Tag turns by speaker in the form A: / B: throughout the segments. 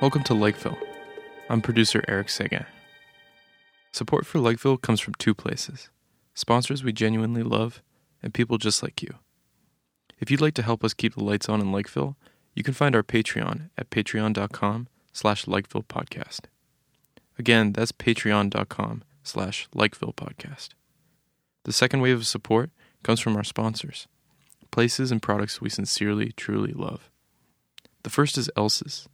A: Welcome to Likeville. I'm producer Eric Seguin. Support for Likeville comes from two places sponsors we genuinely love, and people just like you. If you'd like to help us keep the lights on in Likeville, you can find our Patreon at patreon.com slash Likeville Podcast. Again, that's patreon.com slash Likeville Podcast. The second wave of support comes from our sponsors, places and products we sincerely, truly love. The first is Elsa's.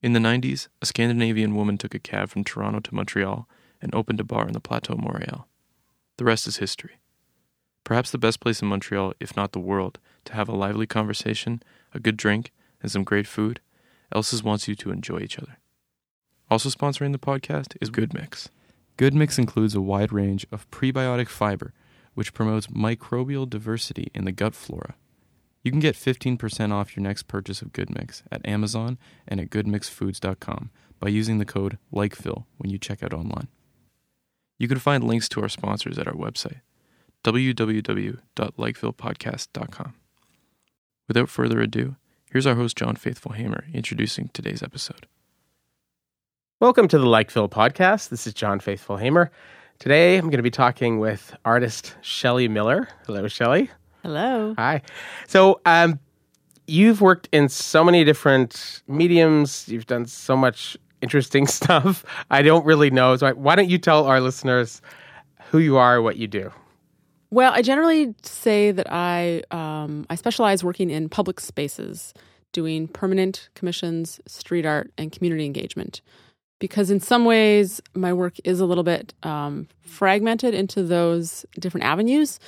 A: In the 90s, a Scandinavian woman took a cab from Toronto to Montreal and opened a bar in the Plateau Mont-Royal. The rest is history. Perhaps the best place in Montreal, if not the world, to have a lively conversation, a good drink, and some great food, Elsa's wants you to enjoy each other. Also sponsoring the podcast is Good Mix. Good Mix includes a wide range of prebiotic fiber, which promotes microbial diversity in the gut flora. You can get 15% off your next purchase of Good Mix at Amazon and at goodmixfoods.com by using the code LIKEVILLE when you check out online. You can find links to our sponsors at our website, www.likevillepodcast.com. Without further ado, here's our host, John Faithful Hamer, introducing today's episode.
B: Welcome to the Likeville podcast. This is John Faithful Hamer. Today I'm going to be talking with artist Shelley Miller. Hello, Shelley.
C: Hello.
B: Hi. So, um, you've worked in so many different mediums. You've done so much interesting stuff. I don't really know. So, why don't you tell our listeners who you are, what you do?
C: Well, I generally say that I um, I specialize working in public spaces, doing permanent commissions, street art, and community engagement. Because in some ways, my work is a little bit um, fragmented into those different avenues,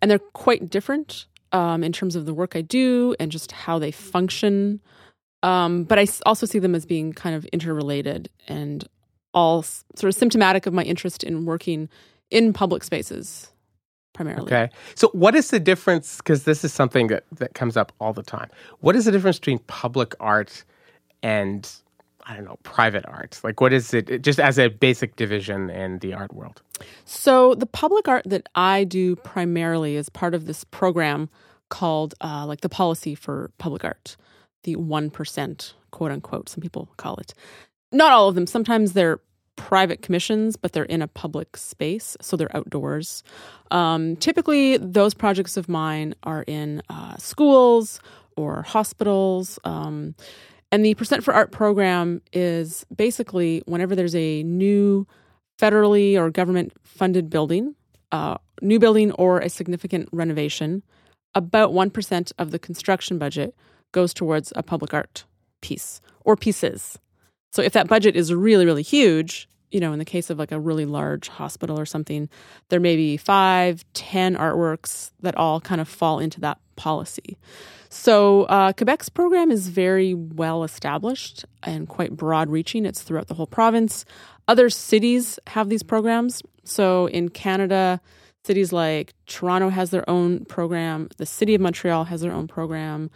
C: and they're quite different um, in terms of the work I do and just how they function. Um, but I also see them as being kind of interrelated and all sort of symptomatic of my interest in working in public spaces primarily.
B: Okay. So, what is the difference? Because this is something that, that comes up all the time. What is the difference between public art and, I don't know, private art? Like, what is it, just as a basic division in the art world?
C: So, the public art that I do primarily is part of this program called, uh, like, the Policy for Public Art, the 1%, quote unquote, some people call it. Not all of them. Sometimes they're private commissions, but they're in a public space, so they're outdoors. Um, typically, those projects of mine are in uh, schools or hospitals. Um, and the Percent for Art program is basically whenever there's a new federally or government funded building, uh, new building or a significant renovation, about 1% of the construction budget goes towards a public art piece or pieces. So if that budget is really, really huge, you know, in the case of like a really large hospital or something, there may be five, ten artworks that all kind of fall into that policy. So uh, Quebec's program is very well established and quite broad reaching. It's throughout the whole province. Other cities have these programs. So in Canada, cities like Toronto has their own program. The city of Montreal has their own program.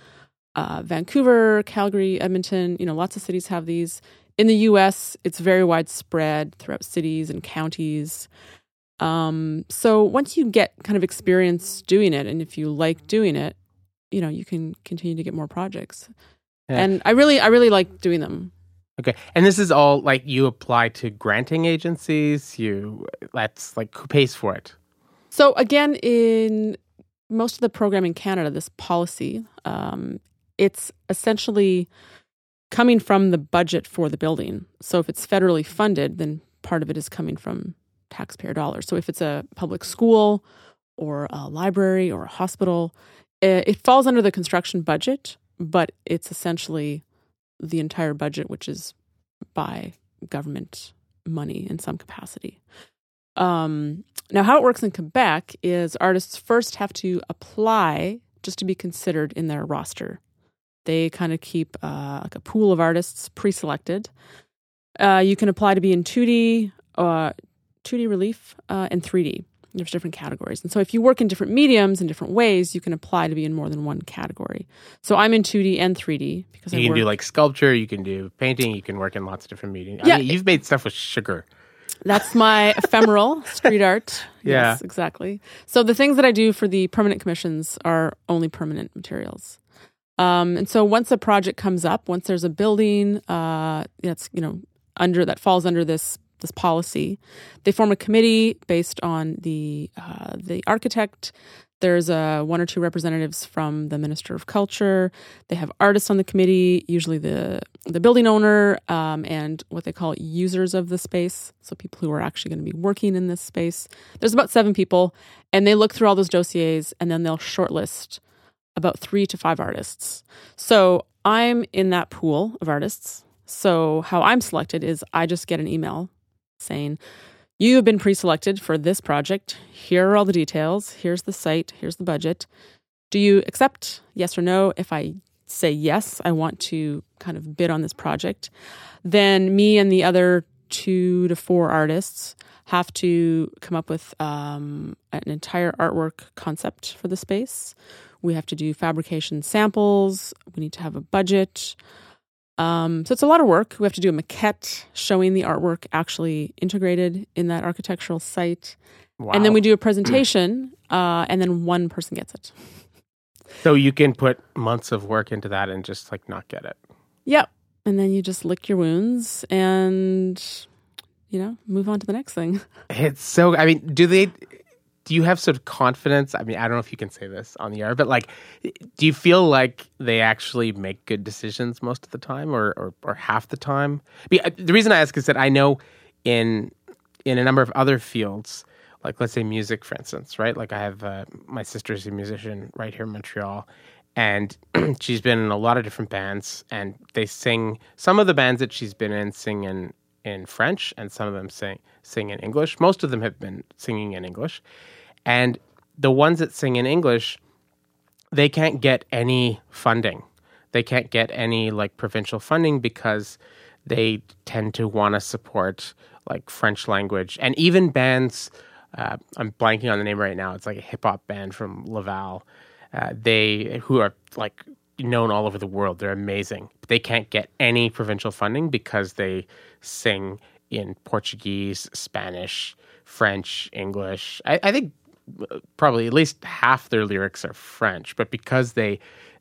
C: Uh, Vancouver, Calgary, Edmonton, you know, lots of cities have these. In the US, it's very widespread throughout cities and counties. Um, so once you get kind of experience doing it, and if you like doing it, you know, you can continue to get more projects. Yeah. And I really, I really like doing them.
B: Okay. And this is all like you apply to granting agencies, you that's like who pays for it?
C: So again, in most of the program in Canada, this policy, um, it's essentially coming from the budget for the building. So if it's federally funded, then part of it is coming from taxpayer dollars. So if it's a public school or a library or a hospital, it falls under the construction budget, but it's essentially the entire budget, which is by government money in some capacity. Um, now, how it works in Quebec is artists first have to apply just to be considered in their roster. They kind of keep uh, like a pool of artists pre-selected. Uh, you can apply to be in 2D, uh, 2D relief, uh, and 3D. There's different categories, and so if you work in different mediums in different ways, you can apply to be in more than one category. So I'm in 2D and 3D because
B: you
C: I
B: can
C: work...
B: do like sculpture, you can do painting, you can work in lots of different mediums.
C: Yeah,
B: I mean, you've made stuff with sugar.
C: That's my ephemeral street art.
B: Yeah.
C: Yes, exactly. So the things that I do for the permanent commissions are only permanent materials. Um, and so once a project comes up, once there's a building uh, that's you know under that falls under this this policy, they form a committee based on the uh, the architect. There's uh, one or two representatives from the Minister of Culture. They have artists on the committee, usually the the building owner um, and what they call users of the space, so people who are actually going to be working in this space. There's about seven people, and they look through all those dossiers, and then they'll shortlist about three to five artists. So I'm in that pool of artists. So how I'm selected is I just get an email saying, You have been pre selected for this project. Here are all the details. Here's the site. Here's the budget. Do you accept? Yes or no? If I say yes, I want to kind of bid on this project, then me and the other two to four artists have to come up with um, an entire artwork concept for the space. We have to do fabrication samples. We need to have a budget. Um, so it's a lot of work. We have to do a maquette showing the artwork actually integrated in that architectural site.
B: Wow.
C: And then we do a presentation, uh, and then one person gets it.
B: So you can put months of work into that and just like not get it.
C: Yep. And then you just lick your wounds and, you know, move on to the next thing.
B: It's so. I mean, do they? Do you have sort of confidence? I mean, I don't know if you can say this on the air, but like, do you feel like they actually make good decisions most of the time, or or, or half the time? Uh, The reason I ask is that I know in in a number of other fields, like let's say music, for instance, right? Like I have uh, my sister's a musician right here in Montreal, and she's been in a lot of different bands, and they sing. Some of the bands that she's been in sing in in French, and some of them sing sing in English. Most of them have been singing in English, and the ones that sing in English, they can't get any funding. They can't get any like provincial funding because they tend to want to support like French language and even bands. Uh, I'm blanking on the name right now. It's like a hip hop band from Laval. Uh, they who are like known all over the world. They're amazing. But They can't get any provincial funding because they sing in Portuguese, Spanish, French, English. I, I think uh, probably at least half their lyrics are French, but because they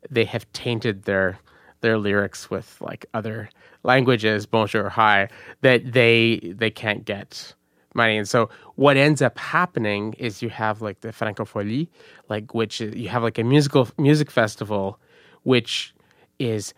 B: they have tainted their their lyrics with like other languages, bonjour, hi, that they they can't get money. And so what ends up happening is you have like the Francofolies, like which is, you have like a musical music festival, which is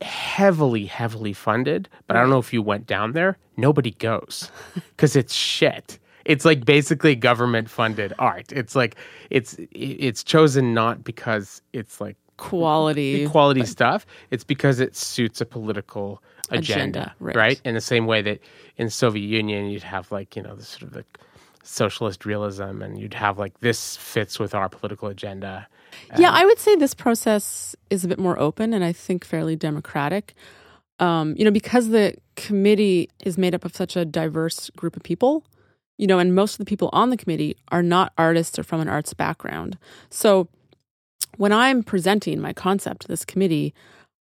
B: heavily, heavily funded. But I don't know if you went down there. Nobody goes because it's shit. It's like basically government funded art. It's like it's it's chosen not because it's like
C: Quality.
B: quality stuff. It's because it suits a political agenda,
C: Agenda, right.
B: In the same way that in Soviet Union you'd have like you know the sort of the socialist realism, and you'd have like this fits with our political agenda.
C: Yeah, I would say this process is a bit more open and I think fairly democratic. Um, you know, because the committee is made up of such a diverse group of people, you know, and most of the people on the committee are not artists or from an arts background. So when I'm presenting my concept to this committee,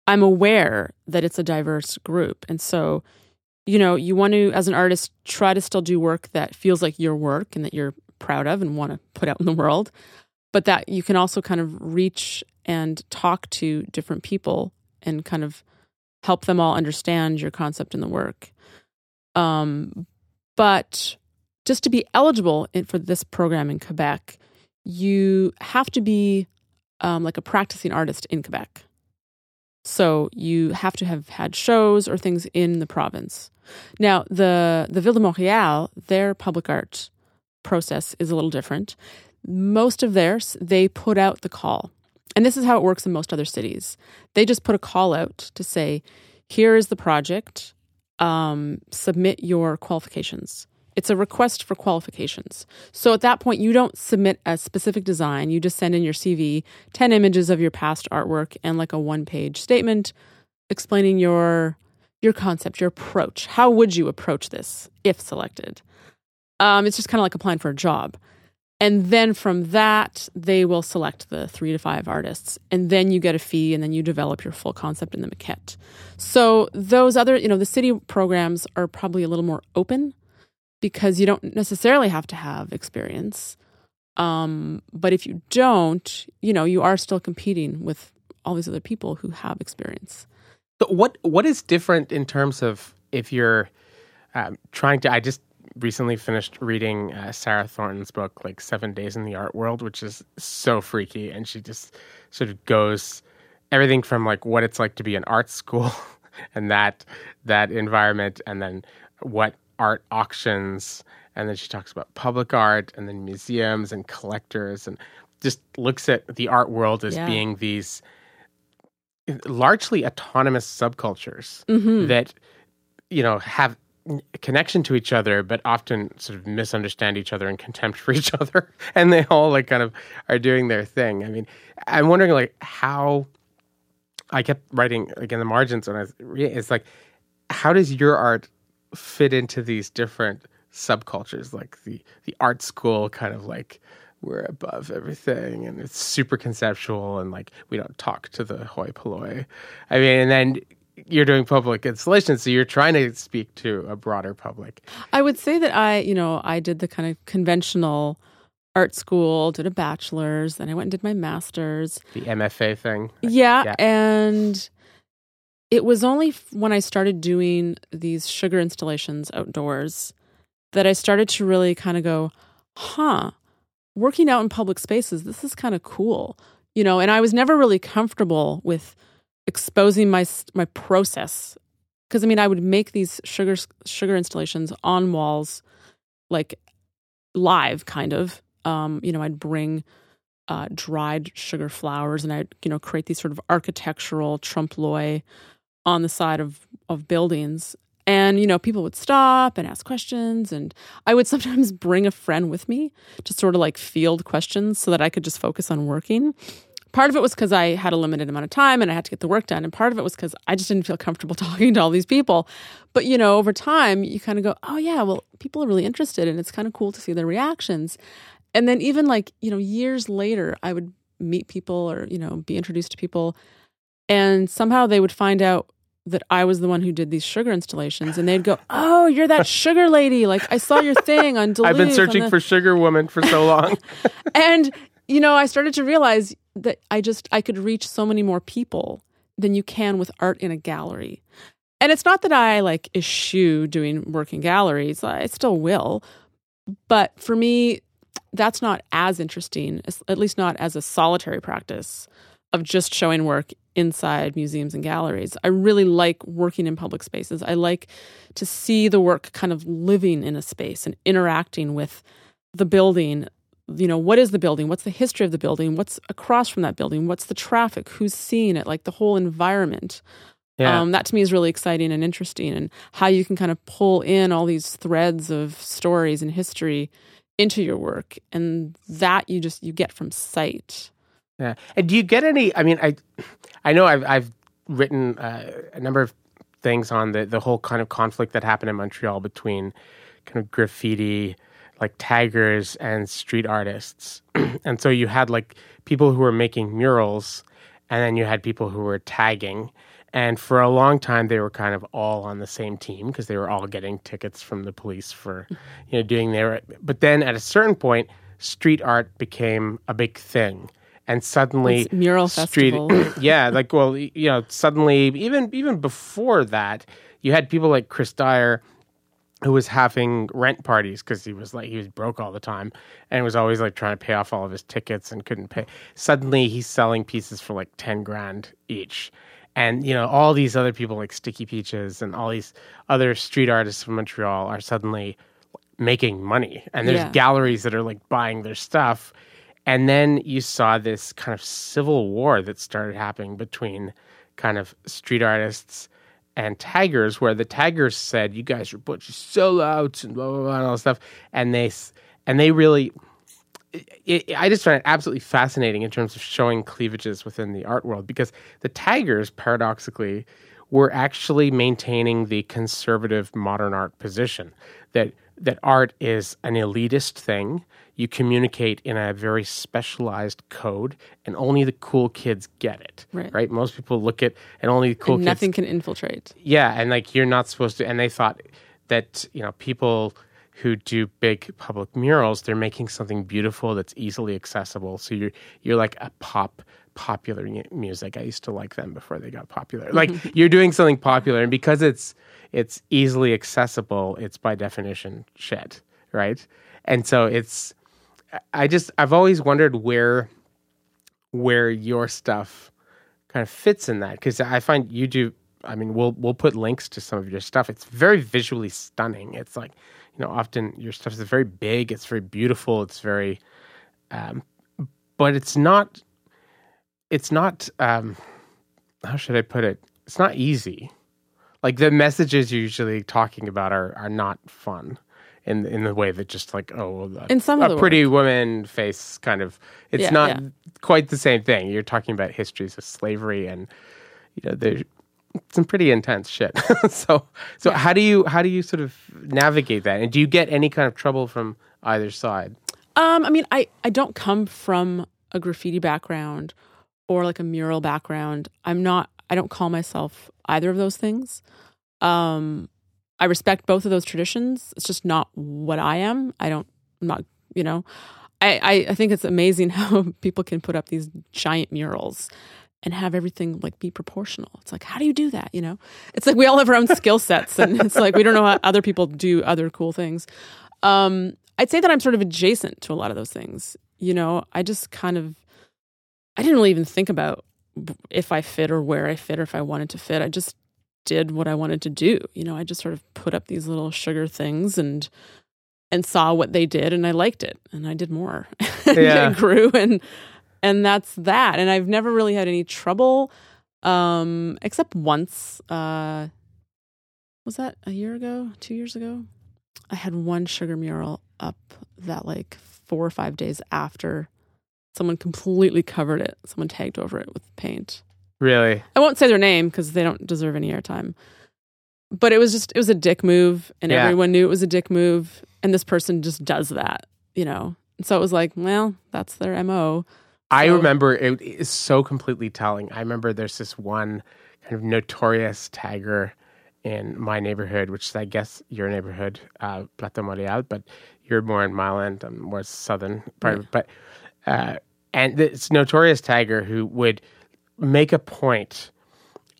C: I'm aware that it's a diverse group. And so, you know, you want to, as an artist, try to still do work that feels like your work and that you're proud of and want to put out in the world but that you can also kind of reach and talk to different people and kind of help them all understand your concept in the work. Um, but just to be eligible in, for this program in Quebec, you have to be um, like a practicing artist in Quebec. So you have to have had shows or things in the province. Now, the the Ville de Montréal, their public art process is a little different most of theirs, they put out the call. And this is how it works in most other cities. They just put a call out to say, here is the project, um, submit your qualifications. It's a request for qualifications. So at that point, you don't submit a specific design. You just send in your CV, 10 images of your past artwork, and like a one page statement explaining your your concept, your approach. How would you approach this if selected? Um, it's just kind of like applying for a job. And then from that, they will select the three to five artists. And then you get a fee and then you develop your full concept in the maquette. So those other, you know, the city programs are probably a little more open. because you don't necessarily have to have experience. Um, but if you don't, you know, you are still competing with all these other people who have experience.
B: So what what is different in terms of if you're um, trying to? I just recently finished reading uh, Sarah Thornton's book, like Seven Days in the Art World, which is so freaky, and she just sort of goes everything from like what it's like to be an art school and that that environment, and then what art auctions, and then she talks about public art, and then museums and collectors, and just looks at the art world as
C: Yeah.
B: being these largely autonomous subcultures
C: Mhm.
B: that you know have a connection to each other but often sort of misunderstand each other and contempt for each other. And they all like kind of are doing their thing. I mean i'm wondering like how i kept writing like in the margins when i was it's like how does your art fit into these different subcultures? Like the the art school kind of like we're above everything and it's super conceptual and like we don't talk to the hoi polloi i mean and then you're doing public installations so you're trying to speak to a broader public
C: I would say that I, you know, I did the kind of conventional art school, did a bachelor's, then I went and did my master's.
B: the mfa thing
C: Yeah,
B: Yeah.
C: and it was only when I started doing these sugar installations outdoors that I started to really kind of go, huh, working out in public spaces, this is kind of cool. You know, and I was never really comfortable with exposing my my process because I mean, I would make these sugar sugar installations on walls like live kind of. Um, you know, I'd bring uh, dried sugar flowers, and I, would you know, create these sort of architectural trompe l'oeil on the side of of buildings. And you know, people would stop and ask questions, and I would sometimes bring a friend with me to sort of like field questions so that I could just focus on working. Part of it was because I had a limited amount of time and I had to get the work done, and part of it was because I just didn't feel comfortable talking to all these people. But you know, over time, you kind of go, "Oh yeah, well, people are really interested, and it's kind of cool to see their reactions." And then even like, you know, years later, I would meet people or, you know, be introduced to people and somehow they would find out that I was the one who did these sugar installations and they'd go, "Oh, you're that sugar lady. Like I saw your thing on Duluth."
B: i've been searching
C: the-"
B: for sugar woman for so long
C: and you know, I started to realize that I just I could reach so many more people than you can with art in a gallery. And it's not that I like eschew doing work in galleries. I still will. But for me, that's not as interesting, at least not as a solitary practice of just showing work inside museums and galleries. I really like working in public spaces. I like to see the work kind of living in a space and interacting with the building. You know, what is the building? What's the history of the building? What's across from that building? What's the traffic? Who's seeing it? Like the whole environment.
B: yeah
C: Um, that to me is really exciting and interesting, and how you can kind of pull in all these threads of stories and history into your work, and that you just you get from sight.
B: Yeah. And do you get any? I mean, I, I know I've I've written uh, a number of things on the the whole kind of conflict that happened in Montreal between kind of graffiti, like taggers and street artists, and so you had like people who were making murals, and then you had people who were tagging. And for a long time, they were kind of all on the same team because they were all getting tickets from the police for, you know, doing their. But then at a certain point, street art became a big thing, and suddenly
C: It's mural
B: street,
C: festival.
B: yeah, like well, you know, suddenly even even before that, you had people like Chris Dyer who was having rent parties because he was like he was broke all the time and was always like trying to pay off all of his tickets and couldn't pay. Suddenly, he's selling pieces for like ten grand each. And you know all these other people like Stikki Peaches and all these other street artists from Montreal are suddenly making money, and there's
C: Yeah.
B: galleries that are like buying their stuff. And then you saw this kind of civil war that started happening between kind of street artists and taggers, where the taggers said, "You guys are a bunch of sellouts and blah blah blah and all this stuff," and they and they really. It, it- I just find it absolutely fascinating in terms of showing cleavages within the art world because the taggers, paradoxically, were actually maintaining the conservative modern art position that that art is an elitist thing. You communicate in a very specialized code, and only the cool kids get it.
C: Right.
B: Most people look at, and only the cool
C: and
B: kids
C: nothing can infiltrate.
B: yeah, and like you're not supposed to. And they thought that you know people who do big public murals, they're making something beautiful that's easily accessible. So you're you're like a pop popular music. I used to like them before they got popular. Like you're doing something popular, and because it's it's easily accessible, it's by definition shit, right? And so it's I just I've always wondered where where your stuff kind of fits in that because I find you do. I mean, we'll we'll put links to some of your stuff. It's very visually stunning. It's like you know, often your stuff is very big. It's very beautiful. It's very, um, but it's not. It's not. Um, how should I put it? It's not easy. Like the messages you're usually talking about are are not fun in in the way that just like oh a,
C: In some
B: a pretty woman face kind of it's
C: Yeah,
B: not
C: yeah.
B: quite the same thing. You're talking about histories of slavery and you know there's some pretty intense shit. so so how do you how do you sort of navigate that? And do you get any kind of trouble from either side?
C: Um, I mean, I, I don't come from a graffiti background or like a mural background. I'm not, I don't call myself either of those things. Um, I respect both of those traditions. It's just not what I am. I don't, I'm not, you know, I, I, I think it's amazing how people can put up these giant murals and have everything like be proportional. It's like, how do you do that? You know, it's like we all have our own skill sets and it's like we don't know how other people do other cool things. Um, I'd say that I'm sort of adjacent to a lot of those things. You know, I just kind of, I didn't really even think about if I fit or where I fit or if I wanted to fit. I just did what I wanted to do. You know, I just sort of put up these little sugar things and and saw what they did and I liked it and I did more. and
B: Yeah.
C: it grew and and that's that. And I've never really had any trouble um except once uh was that a year ago, 2 years ago? I had one sugar mural up that like 4 or 5 days after someone completely covered it. Someone tagged over it with paint.
B: Really?
C: I won't say their name because they don't deserve any airtime. But it was just it was a dick move, and
B: Yeah.
C: everyone knew it was a dick move, and this person just does that, you know. And so it was like, well, that's their mo.
B: I
C: So-
B: remember it is so completely telling. I remember there's this one kind of notorious tagger in my neighborhood, which is, I guess, your neighborhood, uh, Plateau Mont-Royal, but you're more in Mile End, I'm more southern part. of. But uh, and this notorious tagger who would make a point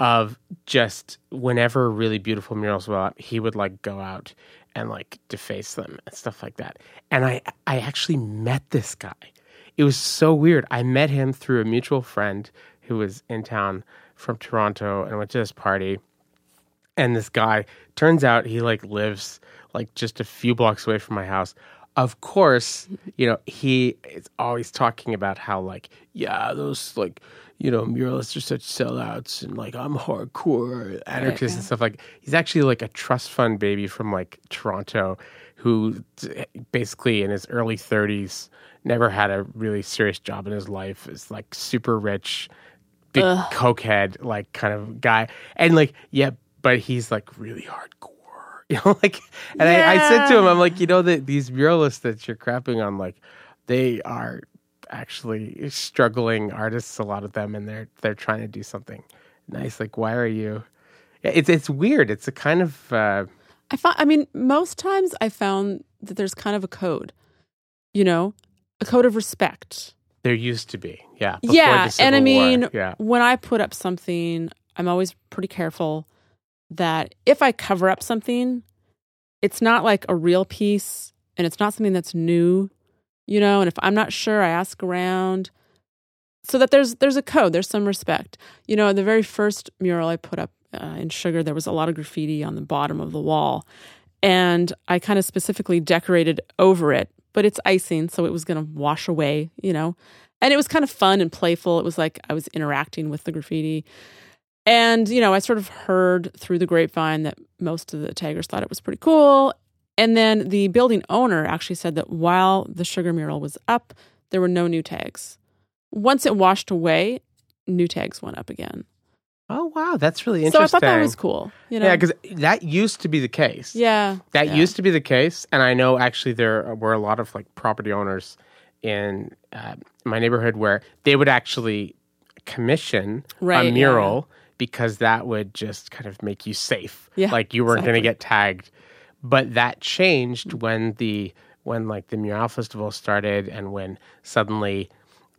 B: of just whenever really beautiful murals were up, he would like go out and like deface them and stuff like that. And I I actually met this guy. It was so weird. I met him through a mutual friend who was in town from Toronto and went to this party. And this guy turns out he like lives like just a few blocks away from my house. Of course, you know, he is always talking about how like, yeah, those like, you know, muralists are such sellouts and like I'm hardcore anarchist and stuff like he's actually like a trust fund baby from like Toronto who basically in his early 30s never had a really serious job in his life is like super rich big cokehead like kind of guy. And like yeah but he's like really hardcore you know like and I, I said to him i'm like you know that these muralists that you're crapping on like they are actually struggling artists a lot of them and they're they're trying to do something nice. Like why are you it's it's weird. It's a kind of uh
C: I found, I mean, most times I found that there's kind of a code, you know, a code of respect.
B: there used to be. Yeah
C: yeah, and I
B: War.
C: mean,
B: yeah.
C: when I put up something, I'm always pretty careful that if I cover up something, it's not like a real piece and it's not something that's new, you know. And if I'm not sure, I ask around so that there's there's a code, there's some respect. You know, the very first mural I put up uh, in sugar, there was a lot of graffiti on the bottom of the wall, and I kind of specifically decorated over it, but it's icing, so it was going to wash away, you know. And it was kind of fun and playful. It was like I was interacting with the graffiti. And, you know, I sort of heard through the grapevine that most of the taggers thought it was pretty cool. And then the building owner actually said that while the sugar mural was up, there were no new tags. Once it washed away, new tags went up again.
B: oh wow that's really interesting.
C: So I thought that was cool. You know?
B: yeah because that used to be the case
C: yeah.
B: That
C: yeah.
B: used to be the case, and I know actually there were a lot of like property owners in uh, my neighborhood where they would actually commission
C: Right,
B: a
C: yeah.
B: Because that would just kind of make you safe.
C: Yeah,
B: like you weren't going to get tagged. but that changed when the when like the mural festival started and when suddenly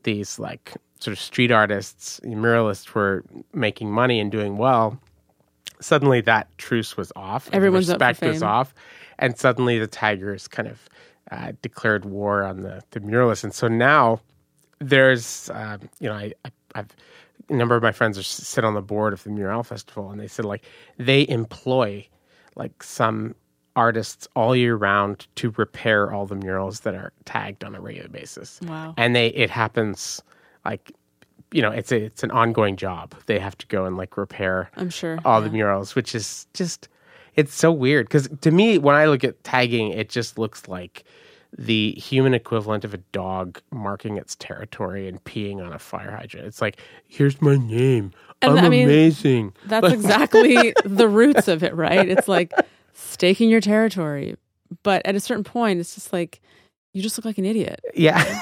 B: these like sort of street artists muralists were making money and doing well. Suddenly that truce was off
C: Everyone's up for
B: respect was off. And suddenly the taggers kind of uh, declared war on the, the muralists. And so now there's um, you know I, I I've a number of my friends are sit on the board of the mural festival and they said like they employ like some artists all year round to repair all the murals that are tagged on a regular basis
C: Wow.
B: and they it happens like you know it's a it's an ongoing job they have to go and like repair
C: I'm sure.
B: all the murals which is just it's so weird because to me when i look at tagging it just looks like the human equivalent of a dog marking its territory and peeing on a fire hydrant it's like here's my name
C: And,
B: i'm
C: I mean,
B: amazing
C: That's exactly the roots of it, right? It's like staking your territory. But at a certain point, it's just like, you just look like an idiot.
B: Yeah.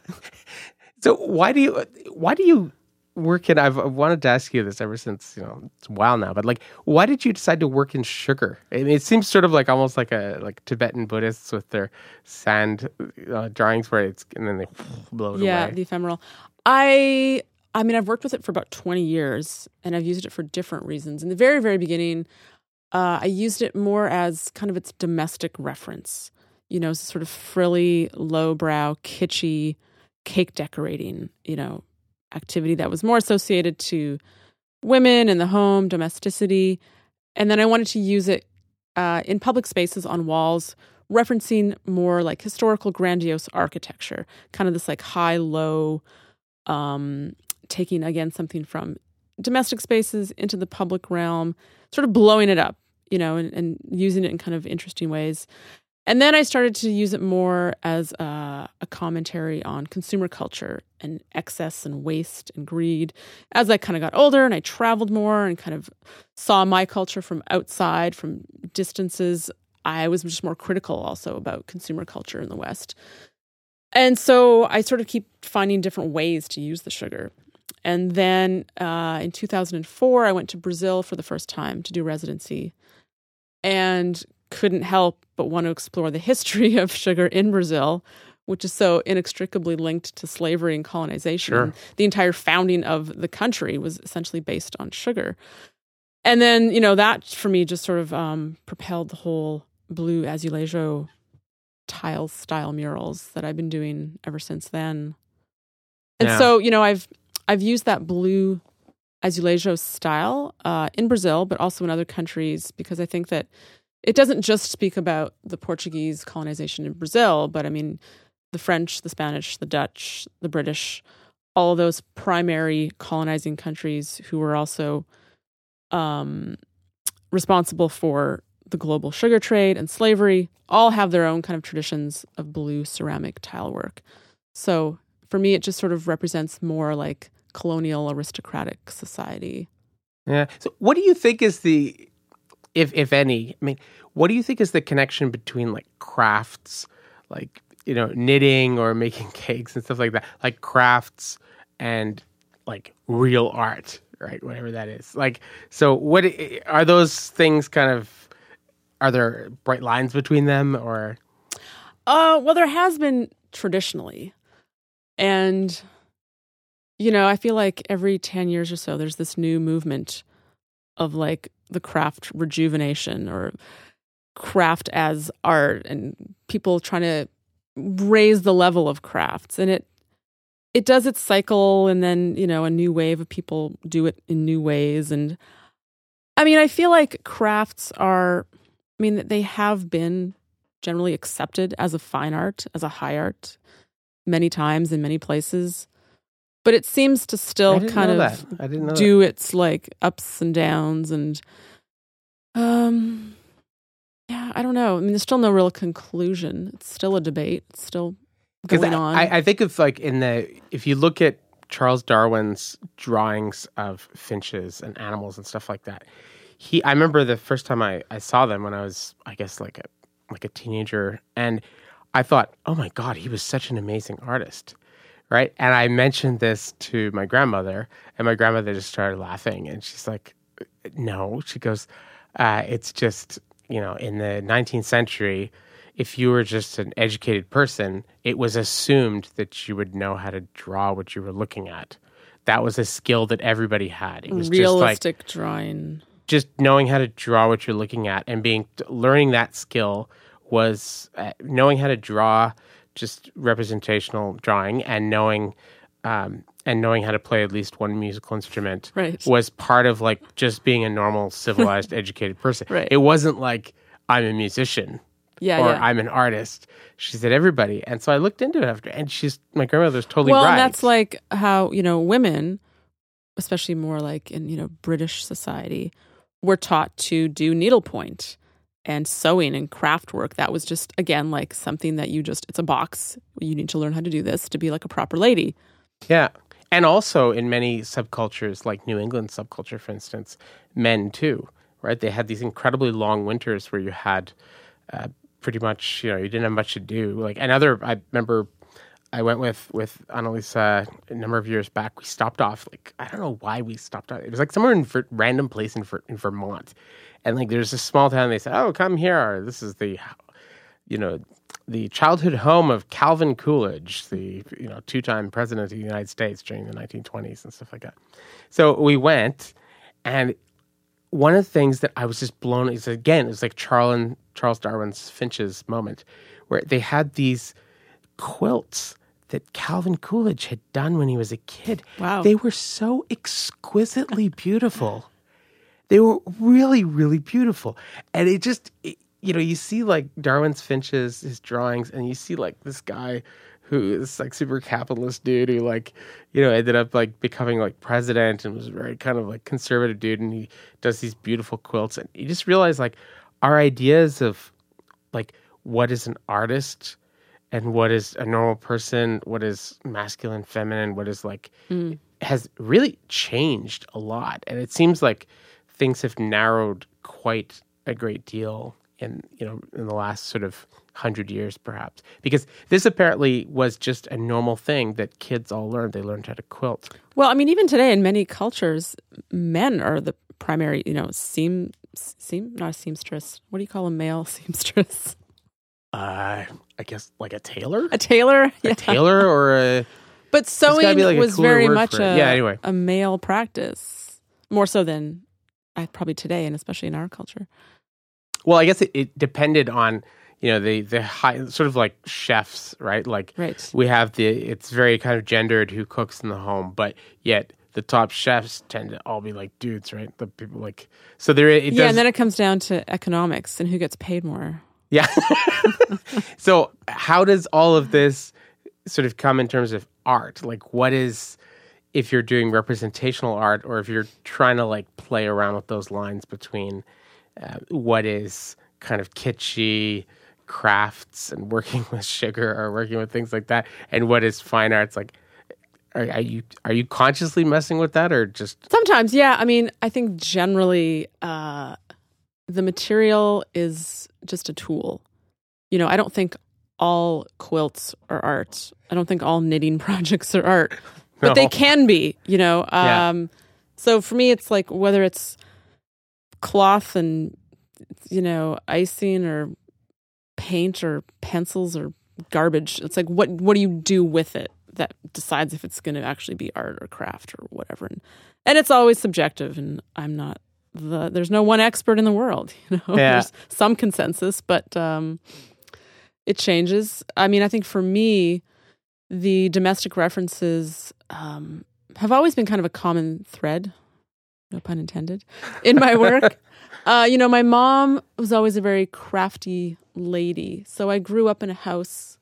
B: so why do you why do you work in I've I've wanted to ask you this ever since, you know, it's a while now, but like why did you decide to work in sugar? I mean, it seems sort of like almost like a like Tibetan Buddhists with their sand uh, drawings where it's and then they blow it
C: yeah,
B: away.
C: Yeah, the ephemeral. I I mean, I've worked with it for about 20 years and I've used it for different reasons. In the very, very beginning, uh, I used it more as kind of its domestic reference, you know, sort of frilly, lowbrow, kitschy cake decorating, you know, activity that was more associated to women and the home, domesticity. And then I wanted to use it uh, in public spaces on walls, referencing more like historical, grandiose architecture, kind of this like high low, um, taking again something from domestic spaces into the public realm, sort of blowing it up, you know, and, and using it in kind of interesting ways. And then I started to use it more as a, a commentary on consumer culture and excess and waste and greed. As I kind of got older and I traveled more and kind of saw my culture from outside, from distances, I was just more critical also about consumer culture in the West. And so I sort of keep finding different ways to use the sugar. And then uh, in 2004, I went to Brazil for the first time to do residency and couldn't help but want to explore the history of sugar in Brazil, which is so inextricably linked to slavery and colonization.
B: Sure.
C: And the entire founding of the country was essentially based on sugar. And then, you know, that for me just sort of um, propelled the whole blue azulejo tile style murals that I've been doing ever since then. And
B: Yeah.
C: so, you know, I've I've used that blue azulejo style uh, in Brazil, but also in other countries because I think that it doesn't just speak about the Portuguese colonization in Brazil, but I mean the French, the Spanish, the Dutch, the British, all those primary colonizing countries who were also um, responsible for the global sugar trade and slavery, all have their own kind of traditions of blue ceramic tile work. So for me, it just sort of represents more like colonial aristocratic society.
B: Yeah. So what do you think is the if if any, I mean, what do you think is the connection between like crafts, like, you know, knitting or making cakes and stuff like that, like crafts and like real art, right? Whatever that is. Like so what are those things kind of are there bright lines between them or
C: Uh, well, there has been traditionally. And, you know, I feel like every 10 years or so, there's this new movement of like the craft rejuvenation or craft as art and people trying to raise the level of crafts. And it, it does its cycle and then, you know, a new wave of people do it in new ways. And I mean, I feel like crafts are, I mean, they have been generally accepted as a fine art, as a high art, many times in many places. But it seems to still kind of
B: that. I didn't know
C: do its like ups and downs and um yeah, I don't know. I mean there's still no real conclusion. It's still a debate. It's still going
B: I,
C: on.
B: I, I think of like in the if you look at Charles Darwin's drawings of finches and animals and stuff like that, he I remember the first time I, I saw them when I was I guess like a like a teenager and I thought, oh my god, he was such an amazing artist, right? And I mentioned this to my grandmother, and my grandmother just started laughing, and she's like, no, she goes, uh, it's just you know, in the 19th century, if you were just an educated person, it was assumed that you would know how to draw what you were looking at. That was a skill that everybody had. It was
C: Realistic
B: just like
C: drawing.
B: just knowing how to draw what you're looking at and being learning that skill was uh, knowing how to draw just representational drawing and knowing um, and knowing how to play at least one musical instrument
C: Right.
B: was part of like just being a normal civilized educated person
C: Right.
B: it wasn't like i'm a musician
C: Yeah,
B: or
C: yeah.
B: i'm an artist she said everybody and so i looked into it after and she's my grandmother's totally
C: well,
B: right
C: that's like how you know women, especially more like in you know British society, were taught to do needlepoint and sewing and craft work. That was just again like something that you just it's a box. You need to learn how to do this to be like a proper lady.
B: Yeah. And also in many subcultures, like New England subculture, for instance, men too, right? They had these incredibly long winters where you had uh, pretty much, you know, you didn't have much to do. Like another, I remember I went with, with Annalisa a number of years back. We stopped off, like, I don't know why we stopped off. It was like somewhere in Ver- random place in, Ver- in Vermont. And like there's this small town, they said, oh, come here. This is the, you know, the childhood home of Calvin Coolidge, the you know two-time president of the United States during the 1920s and stuff like that. So we went, and one of the things that I was just blown is again, it's like Charles Charles Darwin's Finch's moment, where they had these quilts that Calvin Coolidge had done when he was a kid.
C: Wow.
B: They were so exquisitely beautiful. They were really, really beautiful. And it just, it- you know, you see like Darwin's Finch's, his drawings, and you see like this guy who is like super capitalist dude who like, you know, ended up like becoming like president and was very kind of like conservative dude. And he does these beautiful quilts. And you just realize like our ideas of like what is an artist and what is a normal person, what is masculine, feminine, what is like mm. has really changed a lot. And it seems like things have narrowed quite a great deal in you know in the last sort of hundred years perhaps. Because this apparently was just a normal thing that kids all learned. They learned how to quilt.
C: Well, I mean, even today in many cultures, men are the primary. You know, seam seam not a seamstress. What do you call a male seamstress?
B: Uh I guess like a tailor?
C: A tailor.
B: A tailor or a
C: But sewing
B: like
C: was very much a,
B: Yeah, anyway.
C: a male practice, more so than probably today, and especially in our culture.
B: Well, I guess it, it depended on you know the the high sort of like chefs, right? Like
C: Right.
B: we have the it's very kind of gendered who cooks in the home, but yet the top chefs tend to all be like dudes, right? The people like so there it
C: yeah,
B: does
C: and then it comes down to economics and who gets paid more.
B: yeah. so how does all of this sort of come in terms of art? Like what is if you're doing representational art or if you're trying to like play around with those lines between uh, what is kind of kitschy crafts and working with sugar or working with things like that and what is fine arts like are, are you are you consciously messing with that or just
C: Sometimes, yeah. I mean, I think generally uh, the material is just a tool. You know, I don't think all quilts are art. I don't think all knitting projects are art, but they can be. You know,
B: Yeah.
C: um, so for me, it's like whether it's cloth and you know icing or paint or pencils or garbage. It's like what what do you do with it that decides if it's going to actually be art or craft or whatever. And, and it's always subjective. And I'm not the there's no one expert in the world. You know,
B: Yeah.
C: there's some consensus, but um, it changes. I mean, I think for me, the domestic references um, have always been kind of a common thread. No pun intended. In my work. Uh, you know, my mom was always a very crafty lady. So I grew up in a house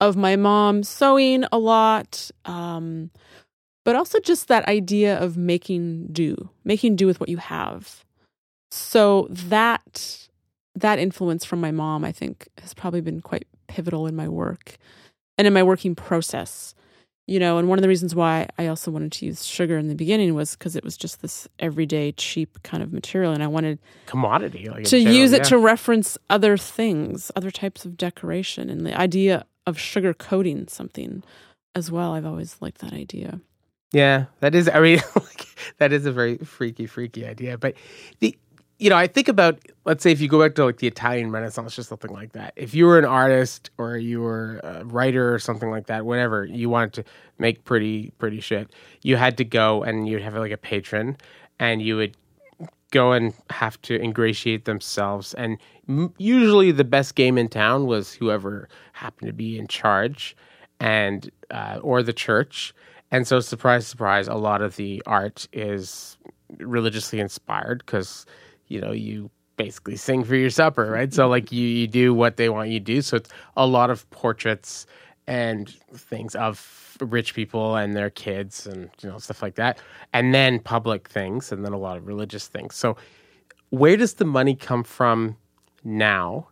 C: of my mom sewing a lot, um, but also just that idea of making do, making do with what you have. So that that influence from my mom, I think, has probably been quite pivotal in my work and in my working process. You know, and one of the reasons why I also wanted to use sugar in the beginning was because it was just this everyday cheap kind of material, and I wanted
B: commodity like
C: to use it
B: yeah.
C: to reference other things, other types of decoration, and the idea of sugar coating something as well. I've always liked that idea.
B: Yeah, that is. I mean, like, that is a very freaky, freaky idea. But the you know, I think about let's say if you go back to like the Italian Renaissance or something like that. If you were an artist or you were a writer or something like that, whatever you wanted to make pretty pretty shit, you had to go and you'd have like a patron, and you would go and have to ingratiate themselves. And m- usually, the best game in town was whoever happened to be in charge, and uh, or the church. And so, surprise, surprise, a lot of the art is religiously inspired because you know you basically sing for your supper, right? So like you you do what they want you to do. So it's a lot of portraits and things of rich people and their kids and you know stuff like that. And then public things and then a lot of religious things. So where does the money come from now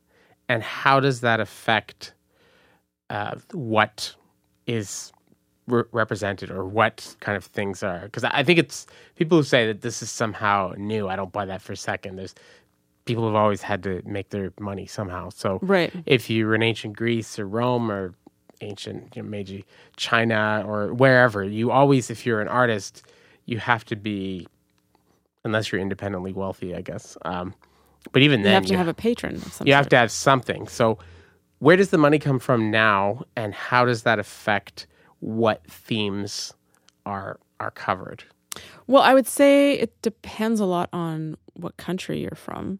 B: and how does that affect uh, what is re- represented or what kind of things are because I think it's people who say that this is somehow new. I don't buy that for a second. There's people have always had to make their money somehow. So
C: Right.
B: if you were in ancient Greece or Rome or ancient you know, Meiji China or wherever, you always if you're an artist, you have to be unless you're independently wealthy, I guess. Um, but even then
C: You
B: then,
C: have to have a patron of some
B: you have
C: sort.
B: to have something. So, where does the money come from now, and how does that affect what themes are are covered?
C: Well, I would say it depends a lot on what country you're from.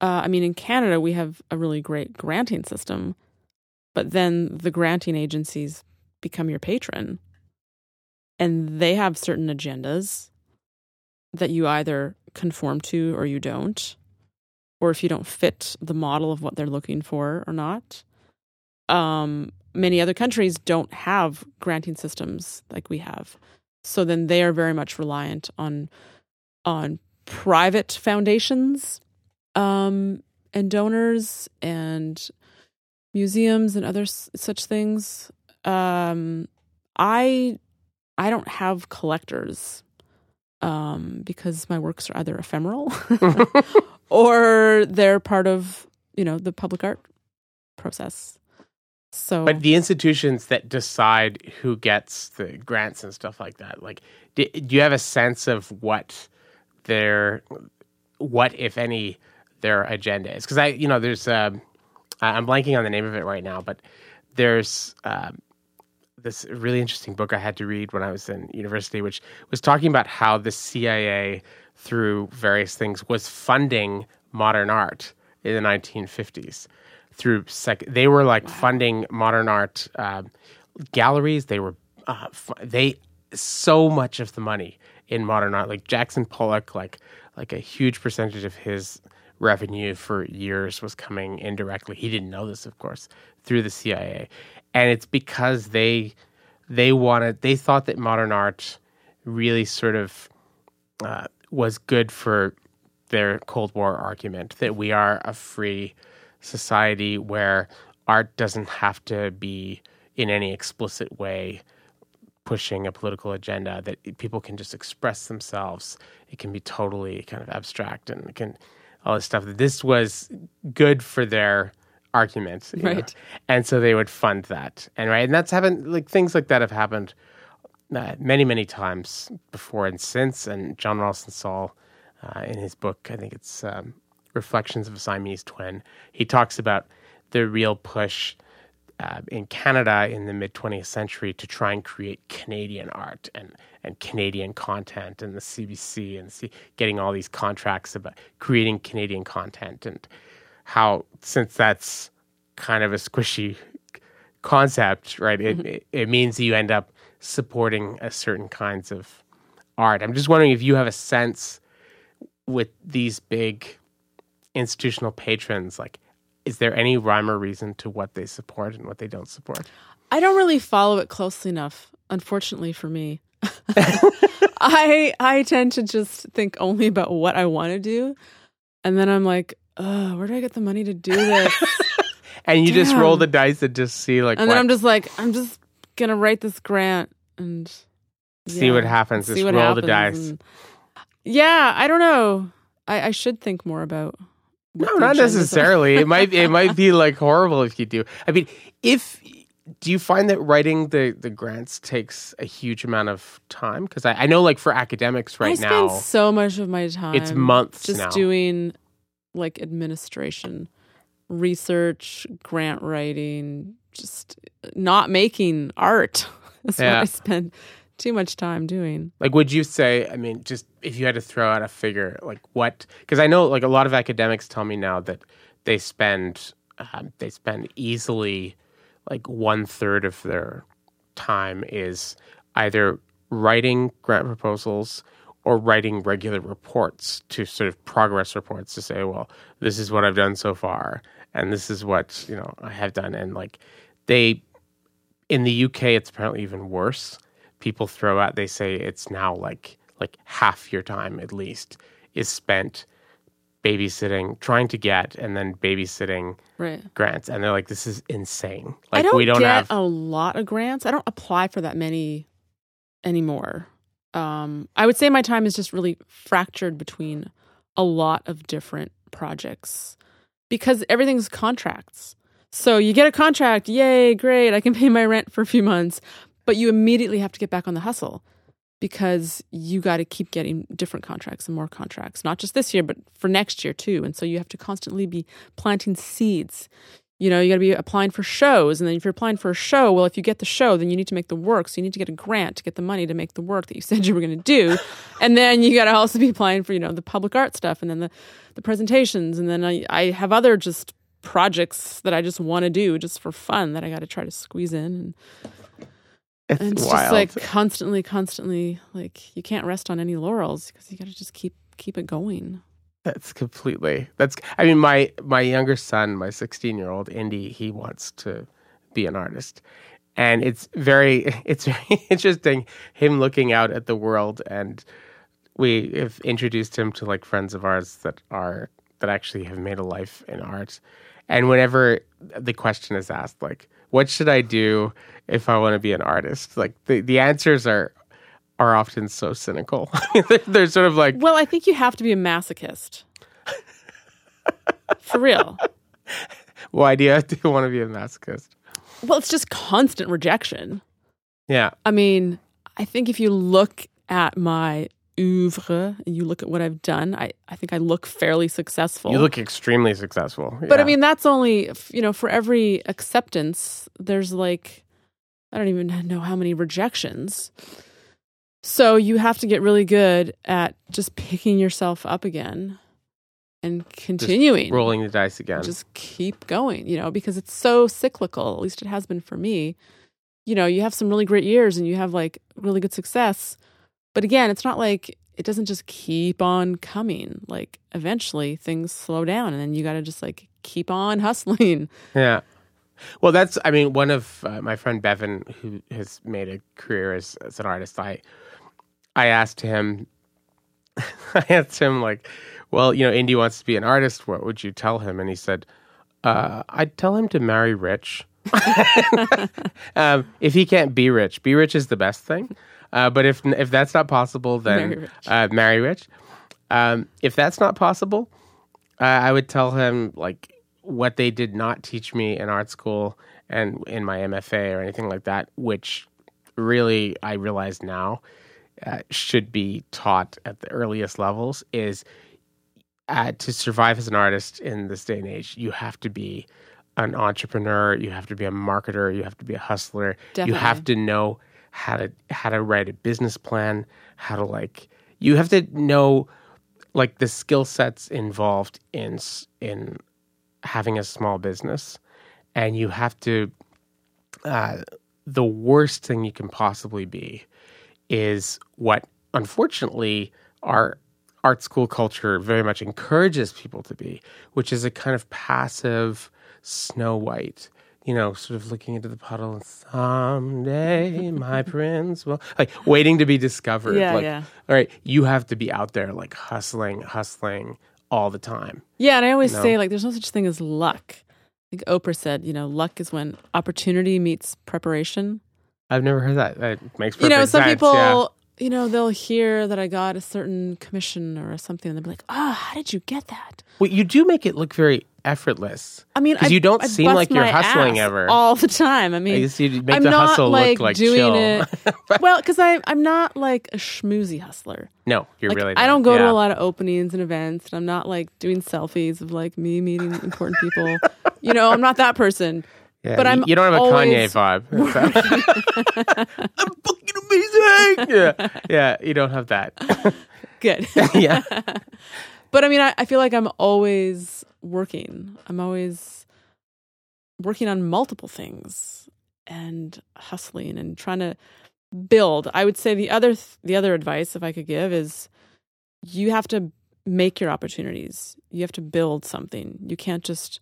C: Uh, I mean, in Canada, we have a really great granting system, but then the granting agencies become your patron, and they have certain agendas that you either conform to or you don't, or if you don't fit the model of what they're looking for or not. Um, many other countries don't have granting systems like we have. So then they are very much reliant on on private foundations um and donors and museums and other s- such things. Um i i don't have collectors um because my works are either ephemeral or they're part of you know the public art process so
B: But the institutions that decide who gets the grants and stuff like that, like, do, do you have a sense of what their, what if any, their agenda is? Because I, you know, there's, um, blanking on the name of it right now, but there's um, this really interesting book I had to read when I was in university, which was talking about how the CIA, through various things, was funding modern art in the 1950s through sec- they were like funding modern art uh, galleries. They were uh, they so much of the money in modern art. Like jackson pollock like like a huge percentage of his revenue for years was coming indirectly. He didn't know this of course through the cia and it's because they they wanted they thought that modern art really sort of uh, was good for their Cold War argument that we are a free society where art doesn't have to be in any explicit way pushing a political agenda that people can just express themselves it can be totally kind of abstract and can all this stuff this was good for their arguments you know?
C: Right.
B: and so they would fund that and right and that's happened like things like that have happened uh, many many times before and since and john ralston saul uh, in his book i think it's um, reflections of a siamese twin he talks about the real push uh, in Canada in the mid 20th century to try and create Canadian art and, and Canadian content and the CBC and getting all these contracts about creating Canadian content and how since that's kind of a squishy concept, right? It, it, it means you end up supporting a certain kinds of art. I'm just wondering if you have a sense with these big institutional patrons, like, is there any rhyme or reason to what they support and what they don't support?
C: I don't really follow it closely enough, unfortunately for me. I I tend to just think only about what I want to do, and then I'm like, oh, where do I get the money to do this?
B: And you just roll the dice and just see like
C: and
B: what,
C: then I'm just like, I'm just gonna write this grant and
B: see what happens.
C: see
B: Just
C: what
B: roll the
C: happens
B: dice.
C: and- yeah, I don't know. I, I should think more about.
B: No, not necessarily. it might it might be like horrible if you do. I mean, if do you find that writing the the grants takes a huge amount of time? Because I, I know, like for academics right now.
C: I spend so much of my time.
B: it's months
C: just
B: now.
C: doing like administration, research, grant writing, just not making art. That's
B: Yeah.
C: what I spend too much time doing.
B: Like, would you say? I mean, just if you had to throw out a figure, like what? Because I know, like a lot of academics tell me now that they spend um, they spend easily like one third of their time is either writing grant proposals or writing regular reports to sort of progress reports to say, well, this is what I've done so far, and this is what you know I have done, and like they in the UK, it's apparently even worse. People throw out, they say it's now like like half your time at least is spent babysitting, trying to get, and then babysitting
C: Right.
B: grants, and they're like, this is insane. Like
C: I don't,
B: we don't
C: get
B: have.
C: a lot of grants. I don't apply for that many anymore. Um, I would say my time is just really fractured between a lot of different projects because everything's contracts. So you get a contract, yay, great, I can pay my rent for a few months, but you immediately have to get back on the hustle because you got to keep getting different contracts and more contracts, not just this year, but for next year too. And so you have to constantly be planting seeds. You know, you got to be applying for shows. And then if you're applying for a show, well, if you get the show, then you need to make the work. So you need to get a grant to get the money to make the work that you said you were going to do. and then you got to also be applying for, you know, the public art stuff and then the, the presentations. And then I, I have other just projects that I just want to do just for fun that I got to try to squeeze in. And,
B: it's
C: it's just like constantly, constantly, like you can't rest on any laurels because you got to just keep keep it going.
B: That's completely. That's. I mean, my my younger son, my 16 year old Indy, he wants to be an artist, and it's very it's very interesting him looking out at the world, and we have introduced him to like friends of ours that are that actually have made a life in art, and whenever the question is asked, like, what should I do if I want to be an artist? Like the the answers are are often so cynical. they're, they're sort of like
C: Well, I think you have to be a masochist. For real.
B: Why do you have to want to be a masochist?
C: Well, it's just constant rejection.
B: Yeah.
C: I mean, I think if you look at my oeuvre and you look at what I've done, I, I think I look fairly successful.
B: You look extremely successful.
C: But I mean, that's only, you know, for every acceptance, there's like, I don't even know how many rejections. So you have to get really good at just picking yourself up again and continuing.
B: rolling the dice again.
C: Just keep going, you know, because it's so cyclical. At least it has been for me. You know, you have some really great years and you have like really good success. But again, it's not like it doesn't just keep on coming. Like eventually things slow down and then you got to just like keep on hustling.
B: yeah. Well, that's. I mean, one of uh, my friend Bevan, who has made a career as, as an artist, I, I asked him, I asked him like, well, you know, Indy wants to be an artist. What would you tell him? And he said, uh, I'd tell him to marry rich. um, if he can't be rich, be rich is the best thing. Uh, but if if that's not possible, then
C: Marry rich.
B: Uh, marry rich. Um, if that's not possible, uh, I would tell him like what they did not teach me in art school and in my MFA or anything like that, which really I realize now uh, should be taught at the earliest levels is uh, to survive as an artist in this day and age, you have to be an entrepreneur, you have to be a marketer, you have to be a hustler, you have to know how to how to write a business plan, how to like you have to know like the skill sets involved in in having a small business, and you have to. Uh, the worst thing you can possibly be is what, unfortunately, our art school culture very much encourages people to be, which is a kind of passive Snow White. You know, sort of looking into the puddle and someday my prince will like waiting to be discovered.
C: Yeah,
B: like,
C: yeah.
B: All right, you have to be out there like hustling, hustling all the time.
C: Yeah, and I always
B: No.
C: say like there's no such thing as luck. I think Oprah said, you know, luck is when opportunity meets preparation.
B: I've never heard that. That makes perfect
C: you know, some
B: sense.
C: people
B: yeah.
C: You know, they'll hear that I got a certain commission or something, and they'll be like, "Ah, how did you get that?"
B: Well, you do make it look very effortless.
C: I mean,
B: 'Cause
C: I-
B: you don't
C: I
B: seem like you're hustling ever.
C: all the time. I
B: I
C: mean,
B: guess you make
C: I'm
B: the
C: not
B: hustle
C: like
B: look like
C: doing
B: chill.
C: it. well, because I I'm not like a schmoozy hustler.
B: no, you're
C: Like,
B: really.
C: I don't go to a lot of openings and events, and I'm not like doing selfies of like me meeting important people. you know, I'm not that person.
B: Yeah,
C: but
B: you-
C: I'm
B: You don't have a Kanye vibe. I'm fucking amazing. yeah, yeah. You don't have that.
C: Good.
B: yeah.
C: But I mean, I, I feel like I'm always working. I'm always working on multiple things and hustling and trying to build. I would say the other th- the other advice, if I could give, is you have to make your opportunities. You have to build something. You can't just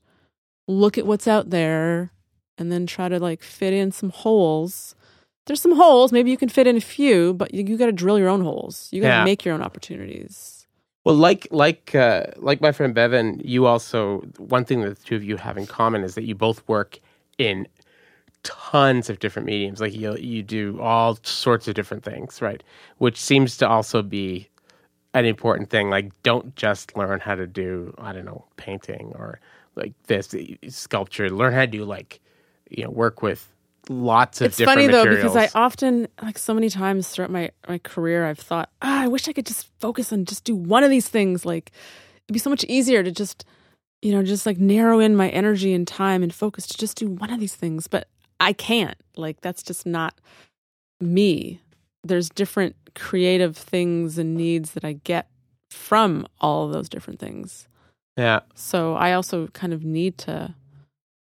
C: look at what's out there and then try to like fit in some holes. There's some holes. Maybe you can fit in a few, but you, you got to drill your own holes. You got to
B: Yeah.
C: make your own opportunities.
B: Well, like like uh, like my friend Bevan, you also one thing that the two of you have in common is that you both work in tons of different mediums. Like you you do all sorts of different things, right? Which seems to also be an important thing. Like, don't just learn how to do I don't know painting or like this sculpture. Learn how to do like you know work with lots of
C: it's funny though
B: materials.
C: because I often like so many times throughout my my career I've thought ah, I wish I could just focus on just do one of these things like it'd be so much easier to just you know just like narrow in my energy and time and focus to just do one of these things but I can't like that's just not me there's different creative things and needs that I get from all of those different things
B: yeah.
C: so I also kind of need to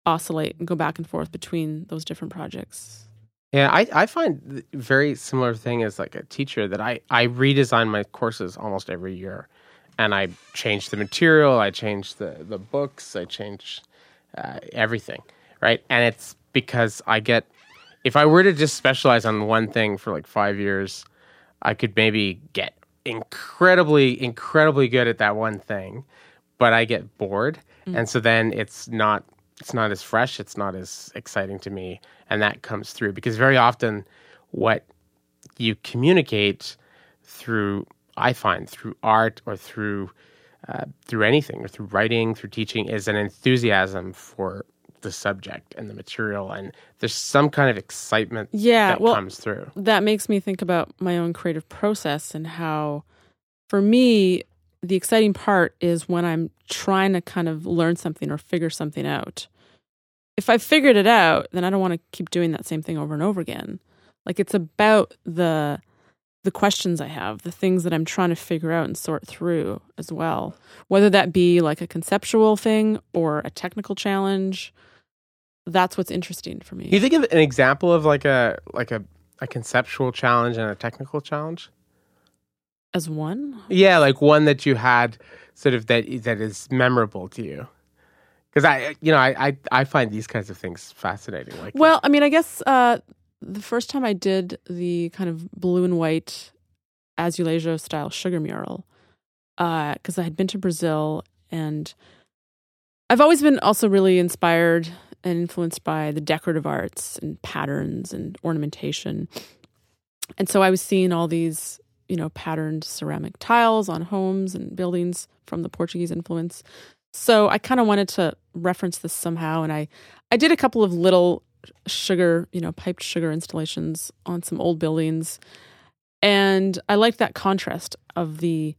C: oscillate and go back and forth between those different projects
B: Yeah, I, I find very similar thing as like a teacher that I, I redesign my courses almost every year. And I change the material, I change the, the books, I change uh, everything, right? And it's because I get, if I were to just specialize on one thing for like five years, I could maybe get incredibly, incredibly good at that one thing, but I get bored. And so then it's not it's not as fresh, it's not as exciting to me, and that comes through because very often what you communicate through I find through art or through uh, through anything or through writing, through teaching is an enthusiasm for the subject and the material and there's some kind of excitement
C: Yeah,
B: that
C: well,
B: comes through.
C: that makes me think about my own creative process and how, for me, the exciting part is when I'm trying to kind of learn something or figure something out. If I've figured it out, then I don't want to keep doing that same thing over and over again. Like it's about the the questions I have, the things that I'm trying to figure out and sort through as well. Whether that be like a conceptual thing or a technical challenge, that's what's interesting for me.
B: Can you think of an example of like a like a, a conceptual challenge and a technical challenge?
C: As one?
B: Yeah, like one that you had sort of that that is memorable to you. Because I, you know, I, I I find these kinds of things fascinating. Like,
C: Well, I mean, I guess uh, the first time I did the kind of blue and white azulejo style sugar mural, because I had been to Brazil and I've always been also really inspired and influenced by the decorative arts and patterns and ornamentation. And so I was seeing all these, you know, patterned ceramic tiles on homes and buildings from the Portuguese influence. So I kind of wanted to reference this somehow, and I I did a couple of little sugar, you know, piped sugar installations on some old buildings, and I liked that contrast of the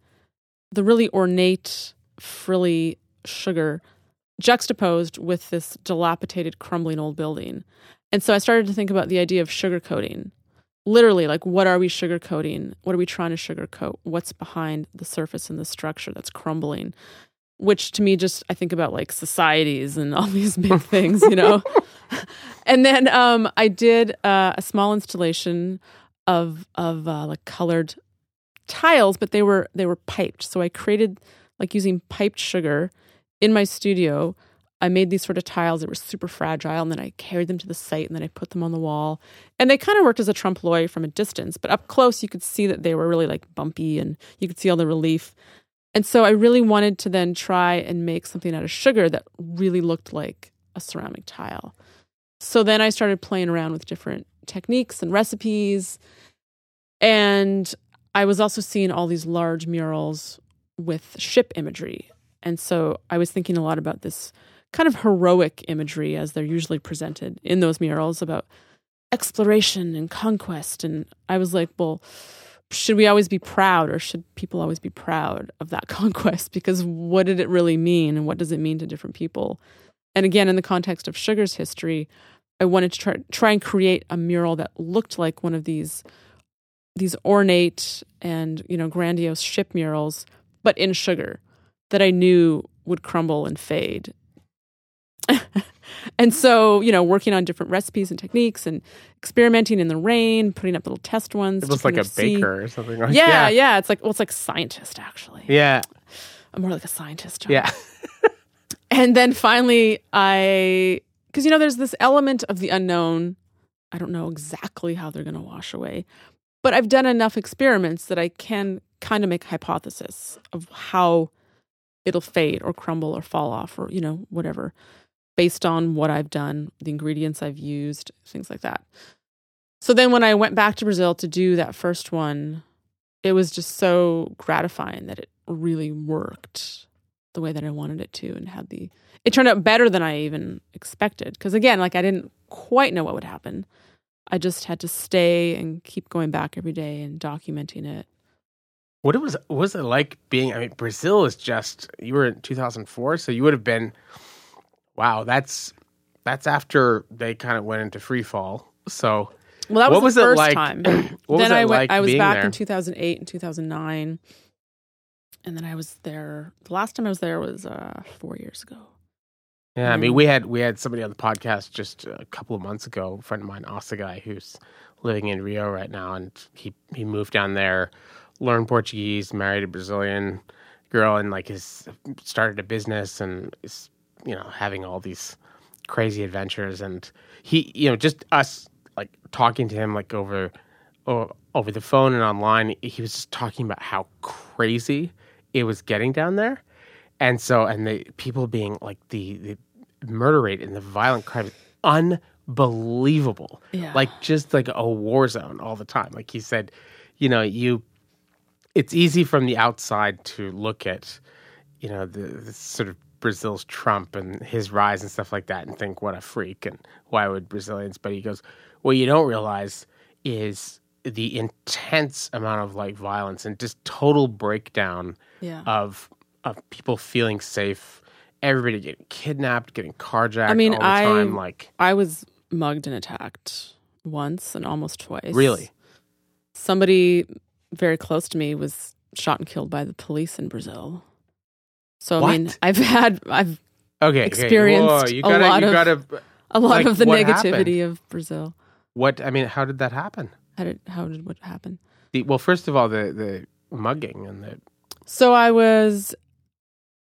C: the really ornate, frilly sugar juxtaposed with this dilapidated, crumbling old building. And so I started to think about the idea of sugar coating. Literally, like, what are we sugar coating? What are we trying to sugarcoat? What's behind the surface and the structure that's crumbling? Which to me, just I think about like societies and all these big things, you know. and then um, I did uh, a small installation of of uh, like colored tiles, but they were they were piped. So I created like using piped sugar in my studio. I made these sort of tiles that were super fragile, and then I carried them to the site, and then I put them on the wall. And they kind of worked as a trompe l'oeil from a distance, but up close, you could see that they were really like bumpy, and you could see all the relief. And so I really wanted to then try and make something out of sugar that really looked like a ceramic tile. So then I started playing around with different techniques and recipes. And I was also seeing all these large murals with ship imagery. And so I was thinking a lot about this kind of heroic imagery as they're usually presented in those murals about exploration and conquest. And I was like, well, should we always be proud or should people always be proud of that conquest? Because what did it really mean and what does it mean to different people? And again, in the context of Sugar's history, I wanted to try, try and create a mural that looked like one of these these ornate and you know grandiose ship murals, but in sugar that I knew would crumble and fade. And so, you know, working on different recipes and techniques and experimenting in the rain, putting up little test ones.
B: It looks like a
C: see-
B: baker or something. Like
C: Yeah,
B: yeah,
C: yeah, It's like well, it's like scientist actually.
B: yeah,
C: I'm more like a scientist. John.
B: yeah.
C: And then finally, I, because you know, there's this element of the unknown. I don't know exactly how they're going to wash away, but I've done enough experiments that I can kind of make a hypothesis of how it'll fade or crumble or fall off or, you know, whatever, based on what I've done, the ingredients I've used, things like that. So then when I went back to Brazil to do that first one, it was just so gratifying that it really worked the way that I wanted it to and had the it turned out better than I even expected because again like I didn't quite know what would happen. I just had to stay and keep going back every day and documenting it.
B: What it was what was it like being? I mean, Brazil is just. You were in 2004, so you would have been. Wow, that's that's after they kind of went into free fall. So
C: Well, that was
B: what
C: the
B: was it
C: first
B: like?
C: time.
B: what
C: then I went
B: like
C: I was back
B: there?
C: in 2008 and 2009. And then I was there the last time I was there was uh 4 years ago.
B: Yeah, I mean, we had we had somebody on the podcast just a couple of months ago, a friend of mine, Asa guy, who's living in Rio right now, and he he moved down there, learned Portuguese, married a Brazilian girl, and like has started a business and is you know having all these crazy adventures, and he you know just us like talking to him like over over the phone and online, he was just talking about how crazy it was getting down there. And so and the people being like the the murder rate and the violent crime is unbelievable.
C: Yeah.
B: like just like a war zone all the time. Like he said you know you it's easy from the outside to look at you know the, the sort of brazil's trump and his rise and stuff like that and think what a freak and why would brazilians but he goes what you don't realize is the intense amount of like violence and just total breakdown
C: Yeah.
B: of of people feeling safe, everybody getting kidnapped, getting carjacked
C: I mean,
B: all the
C: I-
B: time. Like
C: I was mugged and attacked once and almost twice.
B: Really?
C: Somebody very close to me was shot and killed by the police in Brazil. So I mean, I've had I've
B: okay,
C: Experienced
B: okay. Whoa, you
C: a
B: gotta,
C: lot
B: you
C: of-
B: gotta.
C: a lot
B: Like,
C: of the
B: what
C: negativity of Brazil.
B: What I mean, how did that happen?
C: How did how did what happen?
B: The, well, first of all, the the mugging and the
C: So I was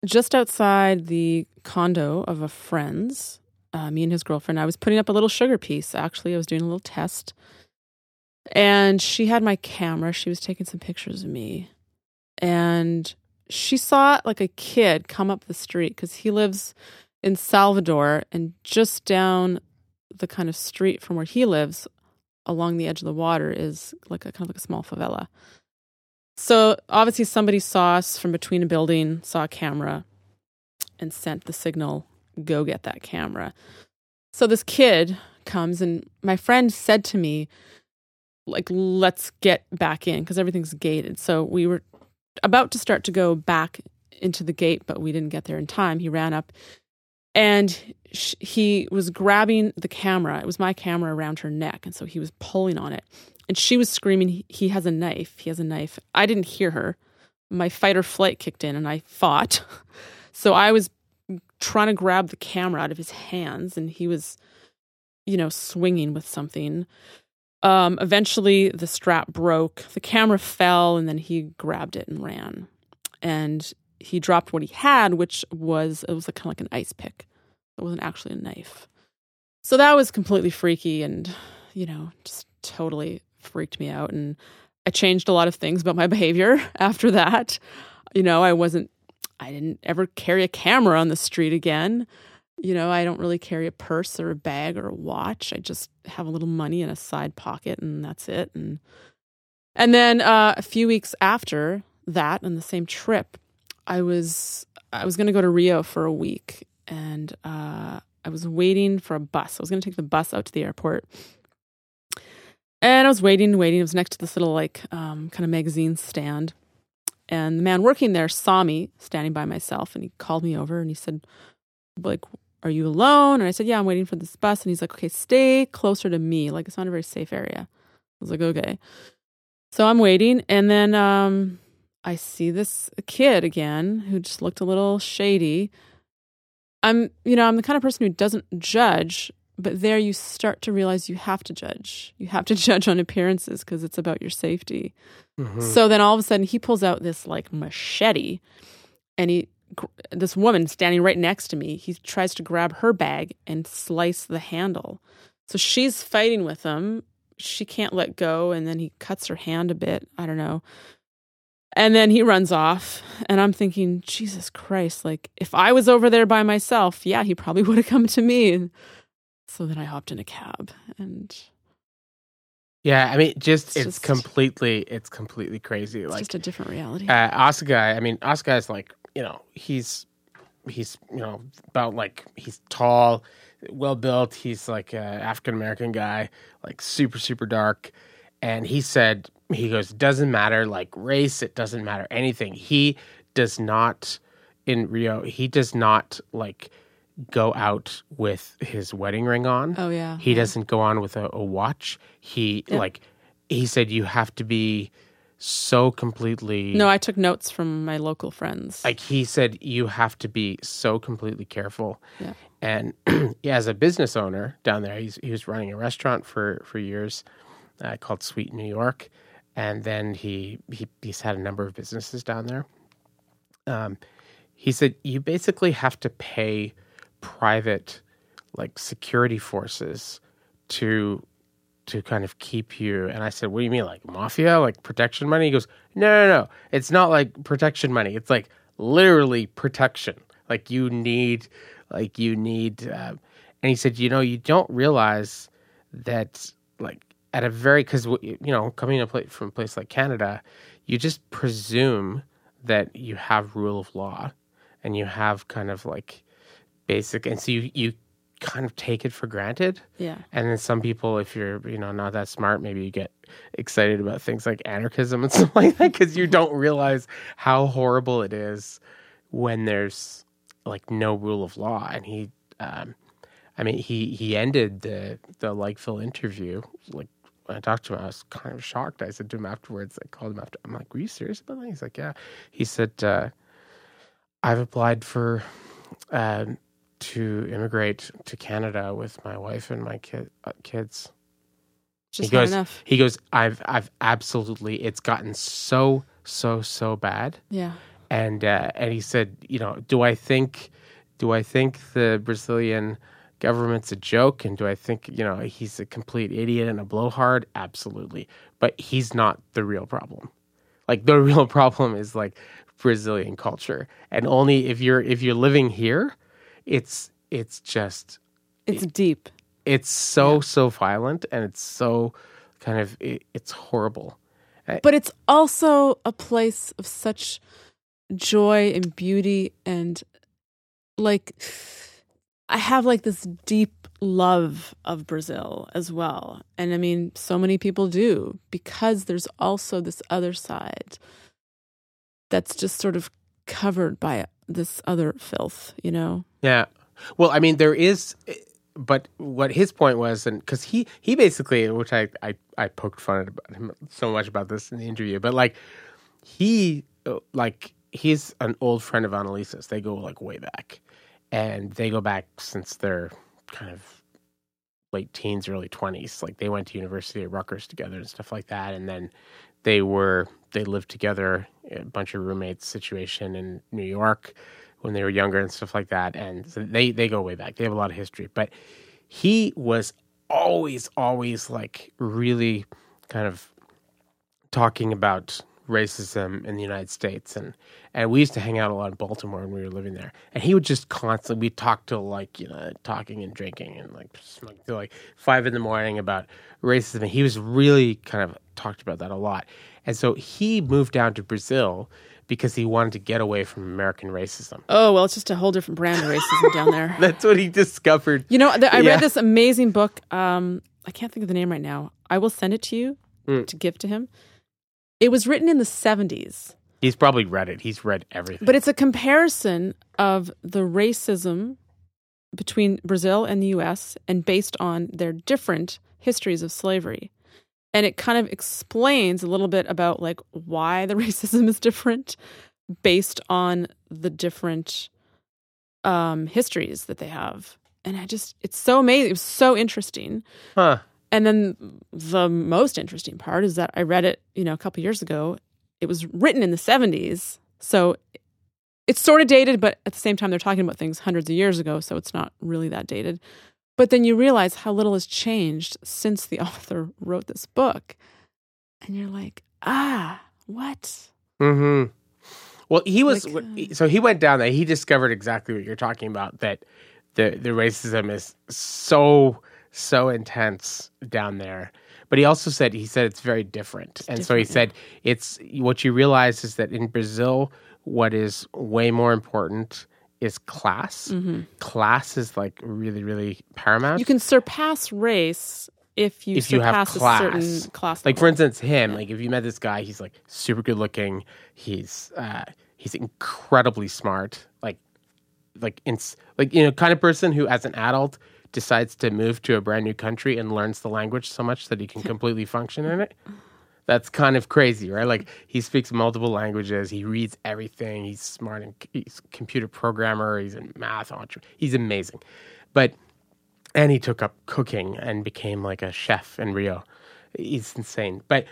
C: just outside the condo of a friend's, uh, me and his girlfriend. I was putting up a little sugar piece. Actually, I was doing a little test, and she had my camera. She was taking some pictures of me, and she saw like a kid come up the street because he lives in Salvador, and just down the kind of street from where he lives, along the edge of the water, is like a kind of like a small favela. So obviously somebody saw us from between a building, saw a camera, and sent the signal, go get that camera. So this kid comes and my friend said to me, like, let's get back in because everything's gated. So we were about to start to go back into the gate, but we didn't get there in time. He ran up and sh- he was grabbing the camera. It was my camera around her neck. And so he was pulling on it. And she was screaming, "He- He has a knife. He has a knife. I didn't hear her. My fight or flight kicked in and I fought. So I was trying to grab the camera out of his hands and he was, you know, swinging with something. Um, eventually, the strap broke. The camera fell and then he grabbed it and ran. And he dropped what he had, which was, it was kind of like an ice pick. It wasn't actually a knife. So that was completely freaky and, you know, just totally freaked me out. And I changed a lot of things about my behavior after that. You know, I wasn't, I didn't ever carry a camera on the street again. You know, I don't really carry a purse or a bag or a watch. I just have a little money in a side pocket and that's it. And And then uh, a few weeks after that, on the same trip, I was I was going to go to Rio for a week, and uh, I was waiting for a bus. I was going to take the bus out to the airport, and I was waiting, waiting. It was next to this little like um, kind of magazine stand, and the man working there saw me standing by myself, and he called me over and he said, "Like, are you alone?" And I said, "Yeah, I'm waiting for this bus." And he's like, "Okay, stay closer to me. Like, it's not a very safe area." I was like, "Okay." So I'm waiting, and then um, I see this kid again who just looked a little shady. I'm, you know, I'm the kind of person who doesn't judge, but there you start to realize you have to judge. You have to judge on appearances because it's about your safety.
B: Mhm.
C: So then all of a sudden he pulls out this like machete and he this woman standing right next to me, he tries to grab her bag and slice the handle. So she's fighting with him. She can't let go and then he cuts her hand a bit. I don't know. And then he runs off and I'm thinking, Jesus Christ, like if I was over there by myself, yeah, he probably would have come to me. And so then I hopped in a cab and
B: Yeah, I mean, just
C: It's
B: it's,
C: just-
B: completely it's completely crazy.
C: it's
B: Like
C: just a different reality.
B: uh, Oscar, I mean, Oscar is like you know he's he's you know about like he's tall, well built. He's like an African American guy, like super super dark. And he said he goes doesn't matter like race. It doesn't matter anything. He does not in Rio. He does not like go out with his wedding ring on.
C: oh yeah.
B: He
C: yeah.
B: doesn't go on with a, a watch. He
C: Yeah.
B: like he said you have to be so completely
C: No, I took notes from my local friends.
B: like he said you have to be so completely careful.
C: Yeah.
B: And yeah, as a business owner down there, he's he was running a restaurant for for years uh, called Sweet New York, and then he, he he's had a number of businesses down there. Um, he said you basically have to pay private like security forces to to kind of keep you. And i said what do you mean like mafia? Like protection money? He goes no no no. It's not like protection money. It's like literally protection. Like you need like you need uh, and he said you know you don't realize that like at a very because you know coming from a place like canada you just presume that you have rule of law and you have kind of like basic and so you you kind of take it for granted
C: yeah.
B: and then some people if you're you know not that smart maybe you get excited about things like anarchism and stuff like that because you don't realize how horrible it is when there's like no rule of law and he um i mean he he ended the the likeville interview like when I talked to him, I was kind of shocked. I said to him afterwards, I called him after. I'm like, "Were you serious about that?" He's like, "Yeah." He said, uh, "I've applied for um, to immigrate to Canada with my wife and my kid, uh, kids."
C: Just
B: he goes,
C: enough.
B: He goes, "I've, I've absolutely. It's gotten so, so, so bad."
C: Yeah.
B: and uh, and he said, you know, do I think, do I think the Brazilian government's a joke, and do I think you know he's a complete idiot and a blowhard? Absolutely, but he's not the real problem. Like the real problem is like Brazilian culture, and only if you're if you're living here, it's it's just
C: It's deep.
B: it's so so violent and it's so kind of it, it's horrible.
C: But it's also a place of such joy and beauty and like I have like this deep love of Brazil as well. And I mean, so many people do because there's also this other side that's just sort of covered by this other filth, you know?
B: Yeah. Well, I mean, there is, but what his point was, and because he he basically, which I I I poked fun at him so much about this in the interview, but like he like he's an old friend of Annalisa's. They go like way back, and they go back since they're kind of late teens, early twenties. Like they went to university at Rutgers together and stuff like that, and then they were they lived together, a bunch of roommates situation in New York when they were younger and stuff like that. And so they they go way back. They have a lot of history. But he was always always like really kind of talking about racism in the United States, and and we used to hang out a lot in Baltimore when we were living there. And he would just constantly we talked till like you know talking and drinking and like smoking till like five in the morning about racism. And he was really kind of talked about that a lot. And so he moved down to Brazil because he wanted to get away from American racism.
C: Oh well, it's just a whole different brand of racism down there.
B: That's what he discovered.
C: You know, th- I
B: Yeah.
C: read this amazing book. Um, I can't think of the name right now. I will send it to you
B: Mm.
C: to give to him. It was written in the 70s,
B: He's probably read it. He's read everything.
C: but it's a comparison of the racism between Brazil and the US and based on their different histories of slavery. And it kind of explains a little bit about like why the racism is different based on the different um histories that they have. And I just it's so amazing. It was so interesting.
B: huh?
C: And then the most interesting part is that I read it, you know, a couple years ago. It was written in the 70s. So it's sort of dated, but at the same time, they're talking about things hundreds of years ago. So it's not really that dated. But then you realize how little has changed since the author wrote this book. And you're like, ah, what?
B: Mm hmm. Well, he was
C: Like, uh,
B: so he went down there. He discovered exactly what you're talking about. That the the racism is so so intense down there. But he also said he said it's very different, and so he
C: different,
B: said it's what you realize is that in Brazil, what is way more important is class. Class is like really really paramount.
C: Mm-hmm. You can surpass race if you
B: If you have
C: surpass
B: class.
C: a certain class.
B: like for instance him like if you met this guy he's like super good looking he's uh he's incredibly smart like like in like you know kind of person who as an adult decides to move to a brand new country and learns the language so much that he can completely function in it that's kind of crazy right like he speaks multiple languages he reads everything he's smart and he's a computer programmer he's in math he's amazing but and he took up cooking and became like a chef in Rio. He's insane, but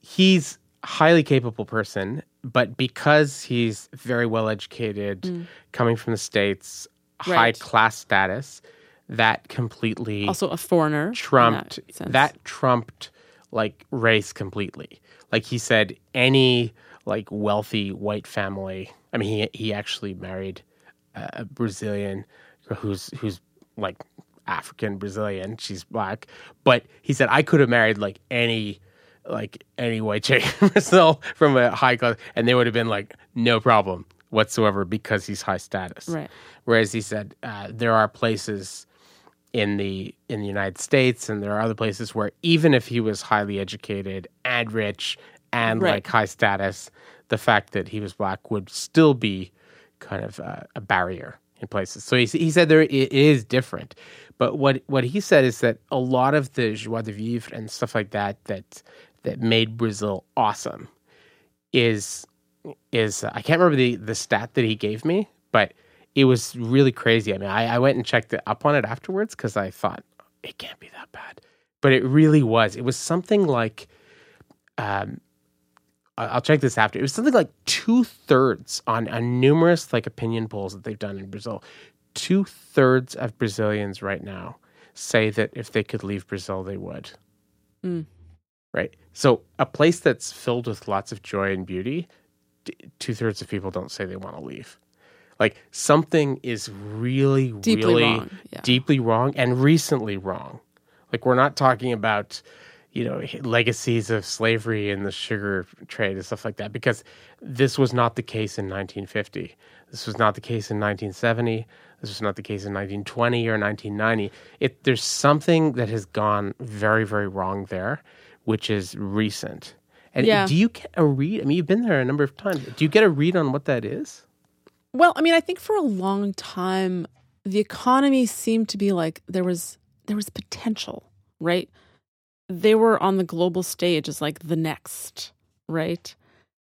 B: he's a highly capable person. But because he's very well educated, mm. coming from the states, high class status, that completely
C: also a foreigner.
B: trumped
C: that
B: that trumped like race completely. Like he said, any like wealthy white family. I mean, he he actually married a Brazilian who's who's like African Brazilian. She's black, but he said I could have married like any like any white chick Brazil from a high class, and they would have been like no problem whatsoever because he's high status.
C: Right.
B: Whereas he said uh, there are places in the in the United States, and there are other places where even if he was highly educated and rich and
C: Right.
B: like high status, the fact that he was black would still be kind of uh, a barrier in places. So he he said there it is different, but what what he said is that a lot of the joie de vivre and stuff like that that that made Brazil awesome is is I can't remember the the stat that he gave me, but it was really crazy. I mean, I, I went and checked it up on it afterwards because I thought it can't be that bad, but it really was. It was something like, um, I'll check this after. It was something like two thirds on, on numerous like opinion polls that they've done in Brazil. Two thirds of Brazilians right now say that if they could leave Brazil, they would.
C: Mm.
B: Right. So a place that's filled with lots of joy and beauty, two thirds of people don't say they want to leave. Like something is really,
C: Deeply
B: really
C: wrong, yeah.
B: deeply wrong and recently wrong. Like we're not talking about, you know, legacies of slavery and the sugar trade and stuff like that, because this was not the case in 1950. This was not the case in 1970. This was not the case in 1920 or 1990. It there's something that has gone very, very wrong there, which is recent. And
C: Yeah.
B: do you get a read? I mean, you've been there a number of times. Do you get a read on what that is?
C: Well, I mean, I think for a long time the economy seemed to be like there was there was potential, right? They were on the global stage as like the next, right?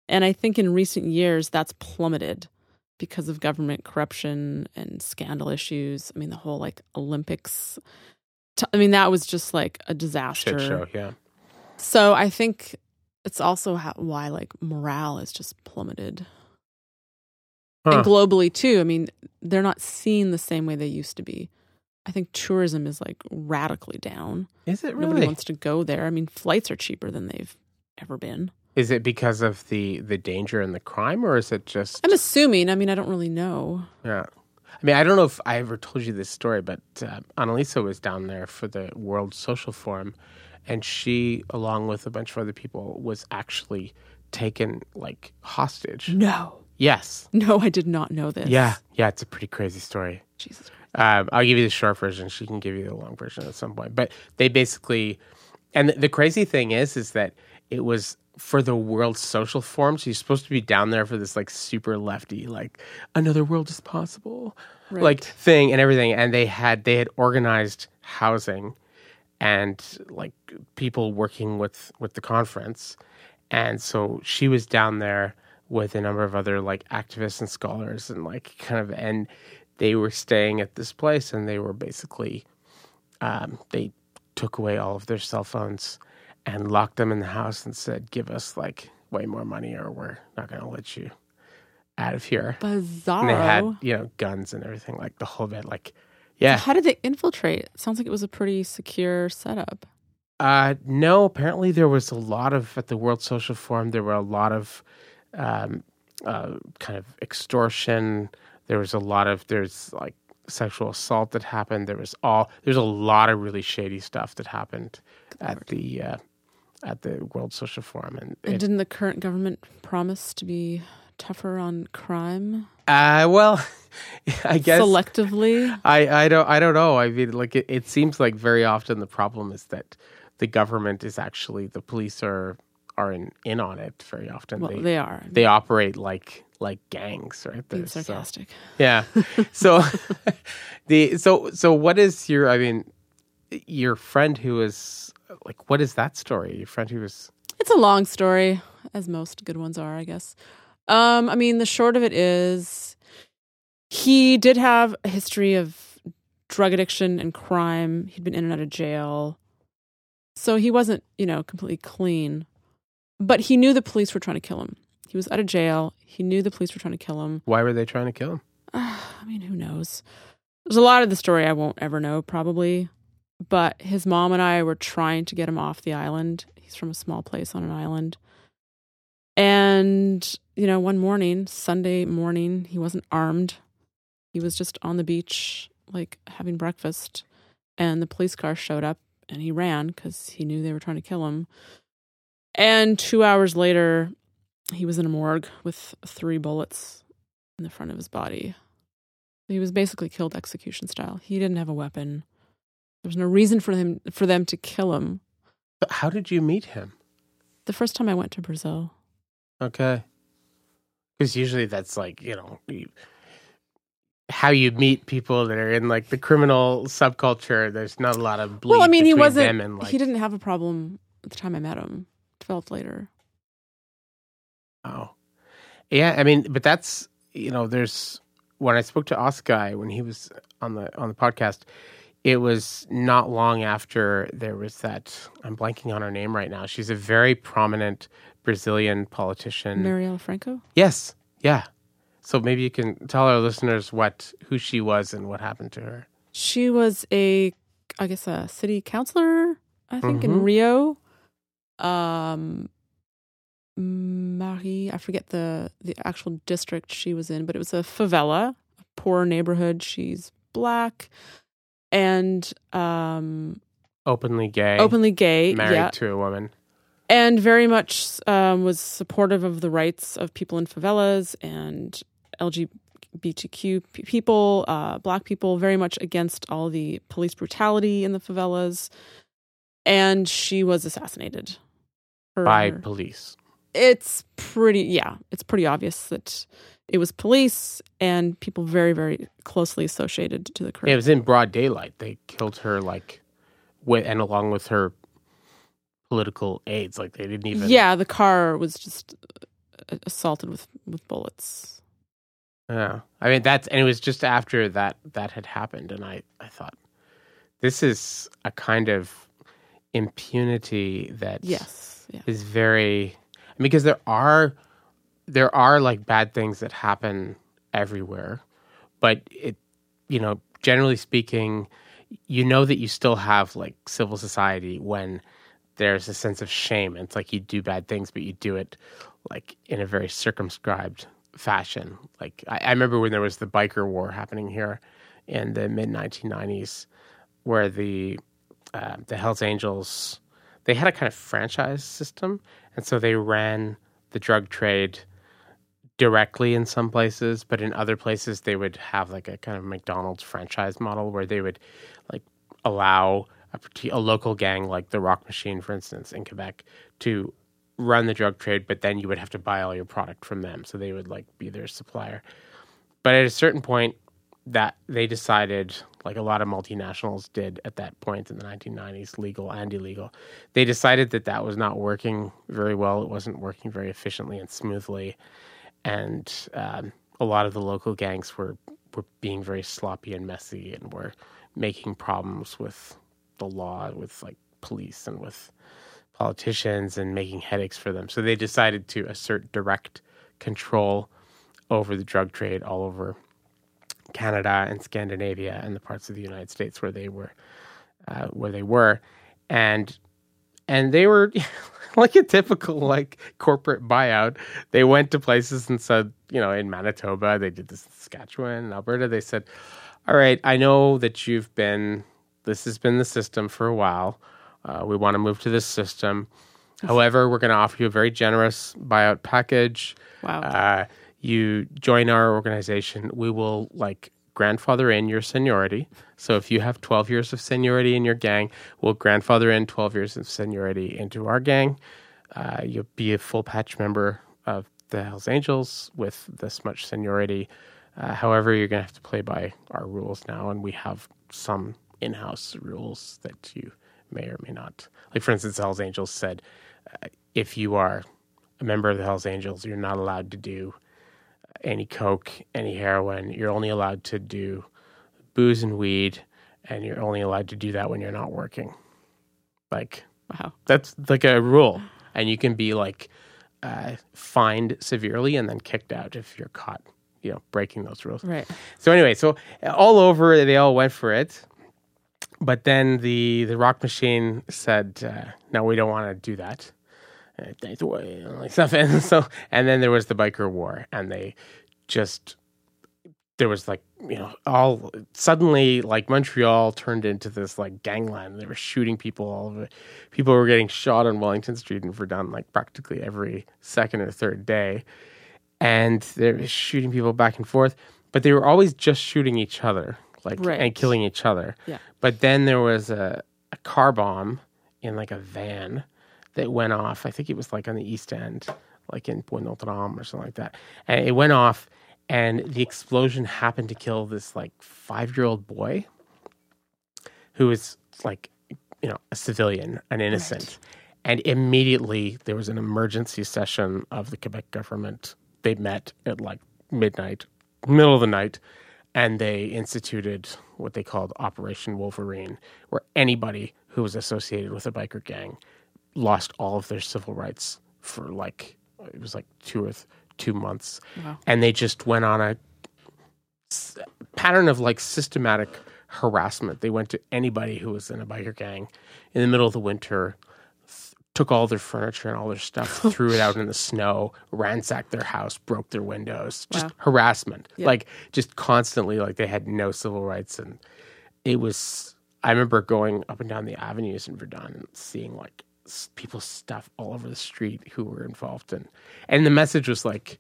C: And I think in recent years that's plummeted because of government corruption and scandal issues. I mean, the whole like Olympics t- I mean, that was just like a disaster.
B: Shit show, yeah.
C: So I think it's also how, why like morale is just plummeted.
B: Huh.
C: And globally too. I mean, they're not seen the same way they used to be. I think tourism is like radically down.
B: Is it really?
C: Nobody wants to go there. I mean, flights are cheaper than they've ever been.
B: Is it because of the the danger and the crime, or is it just?
C: I'm assuming. I mean, I don't really know.
B: Yeah. I mean, I don't know if I ever told you this story, but uh, Annalisa was down there for the World Social Forum, and she, along with a bunch of other people, was actually taken like hostage.
C: No.
B: Yes.
C: No, I did not know this.
B: Yeah. Yeah. It's a pretty crazy story.
C: Jesus Christ.
B: Um, I'll give you the short version. She can give you the long version at some point. But they basically, and the, the crazy thing is, is that it was for the World Social Forum. So you're supposed to be down there for this like super lefty, like another world is possible,
C: Right.
B: like thing and everything. And they had they had organized housing and like people working with with the conference. And so she was down there with a number of other like activists and scholars and like kind of and they were staying at this place and they were basically um, they took away all of their cell phones and locked them in the house and said give us like way more money or we're not going to let you out of here
C: bizarre
B: and they had you know guns and everything like the whole bit like yeah
C: How did they infiltrate? Sounds like it was a pretty secure setup.
B: Uh, no, apparently there was a lot of at the World Social Forum. There were a lot of um, uh, kind of extortion. There was a lot of there's like sexual assault that happened. There was all there's a lot of really shady stuff that happened at the uh, at the World Social Forum. And,
C: And
B: it,
C: didn't the current government promise to be tougher on crime
B: uh, well, I guess
C: selectively?
B: I, I don't I don't know. I mean, like it, it seems like very often the problem is that the government is actually the police are are in, in on it very often.
C: Well,
B: they,
C: they are.
B: they operate like like gangs, right?
C: being
B: There's- so-
C: sarcastic.
B: yeah. So the so so what is your I mean your friend who is like what is that story? Your friend who was
C: It's a long story, as most good ones are, I guess. Um, I mean, the short of it is he did have a history of drug addiction and crime. He'd been in and out of jail. So he wasn't, you know, completely clean. But he knew the police were trying to kill him. He was out of jail. He knew the police were trying to kill him.
B: why were they trying to kill him?
C: I mean, who knows? There's a lot of the story I won't ever know, probably. But his mom and I were trying to get him off the island. He's from a small place on an island. And, you know, one morning, Sunday morning, he wasn't armed. He was just on the beach, like having breakfast. And the police car showed up and he ran because he knew they were trying to kill him. And two hours later, he was in a morgue with three bullets in the front of his body. He was basically killed execution style. He didn't have a weapon. There was no reason for him for them to kill him.
B: But how did you meet him?
C: The first time I went to Brazil.
B: Okay. Because usually that's like, you know, you, how you meet people that are in like the criminal subculture. There's not a lot of bleed
C: well, I mean, he wasn't.
B: and like,
C: he didn't have a problem at the time I met him. Developed later.
B: Oh, yeah. I mean, but that's you know, there's when I spoke to Oscar when he was on the on the podcast, it was not long after there was that. I'm blanking on her name right now. She's a very prominent Brazilian politician.
C: Marielle Franco.
B: yes, yeah. So maybe you can tell our listeners what who she was and what happened to her.
C: She was a, I guess, a city councilor. I think in
B: Mhm.
C: Rio. Um, Maré, I forget the the actual district she was in, but it was a favela, a poor neighborhood. She's black, and um,
B: Openly gay,
C: openly gay.
B: married
C: yeah,
B: to a woman.
C: and very much um, was supportive of the rights of people in favelas and LGBTQ people, uh, black people, very much against all the police brutality in the favelas. And she was assassinated.
B: By
C: her-
B: police.
C: it's pretty, yeah, it's pretty obvious that it was police and people very, very closely associated to the crime.
B: It was in broad daylight. They killed her like, with, and along with her political aides. Like they didn't even.
C: yeah, the car was just uh, assaulted with, with bullets.
B: Yeah. I mean that's and it was just after that that had happened, and I I thought this is a kind of impunity that
C: Yes. Yeah.
B: is very because there are there are like bad things that happen everywhere but it you know generally speaking you know that you still have like civil society when there's a sense of shame. It's like you do bad things, but you do it like in a very circumscribed fashion. Like I, I remember when there was the biker war happening here in the mid 1990s, where the uh, the Hell's Angels they had a kind of franchise system, and so they ran the drug trade directly in some places, but in other places they would have like a kind of McDonald's franchise model where they would like allow a, a local gang like the Rock Machine, for instance, in Quebec, to run the drug trade, but then you would have to buy all your product from them. So they would like be their supplier. But at a certain point, that they decided, like a lot of multinationals did at that point in the 1990s, legal and illegal, they decided that that was not working very well. It wasn't working very efficiently and smoothly, and um, a lot of the local gangs were were being very sloppy and messy and were making problems with the law, with like police and with politicians and making headaches for them. So they decided to assert direct control over the drug trade all over Canada and Scandinavia and the parts of the United States where they were uh, where they were and and they were like a typical like corporate buyout. They went to places and said, you know, in Manitoba, they did this in Saskatchewan, Alberta. They said, "All right, I know that you've been this has been the system for a while. Uh, we want to move to this system. However, we're going to offer you a very generous buyout package.
C: Wow.
B: Uh, you join our organization. We will like grandfather in your seniority. So if you have 12 years of seniority in your gang, we'll grandfather in 12 years of seniority into our gang. Uh, you'll be a full patch member of the Hells Angels with this much seniority. Uh, however, you're going to have to play by our rules now, and we have some in house rules that you may or may not. Like, for instance, Hells Angels said uh, if you are a member of the Hells Angels, you're not allowed to do any coke, any heroin. You're only allowed to do booze and weed, and you're only allowed to do that when you're not working. Like,
C: wow.
B: That's like a rule. And you can be like uh, fined severely and then kicked out if you're caught, you know, breaking those rules.
C: Right.
B: So anyway, so all over they all went for it but then the the rock machine said, uh, "No, we don't want to do that." Like stuff, and so and then there was the biker war, and they just there was like you know all suddenly like Montreal turned into this like gangland. They were shooting people all over. People were getting shot on Wellington Street and Verdun like practically every second or third day, and they were shooting people back and forth. But they were always just shooting each other like
C: Right.
B: and killing each other.
C: Yeah.
B: But then there was a, a car bomb in like a van that went off. I think it was like on the east end, like in Point Notre Dame or something like that. And it went off, and the explosion happened to kill this like five year old boy who was like, you know, a civilian, an innocent. And immediately there was an emergency session of the Quebec government. They met at like midnight, middle of the night, and they instituted what they called Operation Wolverine, where anybody who was associated with a biker gang lost all of their civil rights for like it was like two or th- two months,
C: Wow.
B: and they just went on a s- pattern of like systematic harassment. They went to anybody who was in a biker gang in the middle of the winter, th- took all their furniture and all their stuff, oh, threw it out in the snow, ransacked their house, broke their windows, just
C: Wow.
B: harassment. Like just constantly, like they had no civil rights, and it was. I remember going up and down the avenues in Verdun and seeing like people's stuff all over the street who were involved, in and the message was like,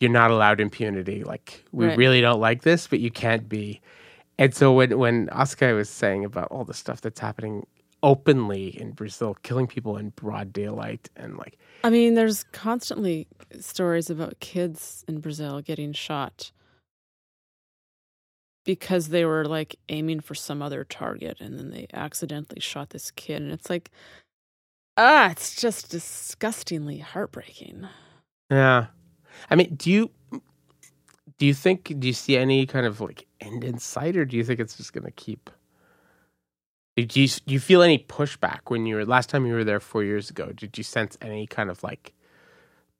B: "You're not allowed impunity. Like we
C: Right.
B: really don't like this, but you can't be." And so when when Oscar was saying about all the stuff that's happening openly in Brazil, killing people in broad daylight, and like
C: I mean, there's constantly stories about kids in Brazil getting shot because they were like aiming for some other target and then they accidentally shot this kid. And it's like, ah, it's just disgustingly heartbreaking.
B: Yeah. I mean, do you do you think do you see any kind of like end in sight, or do you think it's just going to keep? Do you do you feel any pushback when you were last time you were there four years ago? Did you sense any kind of like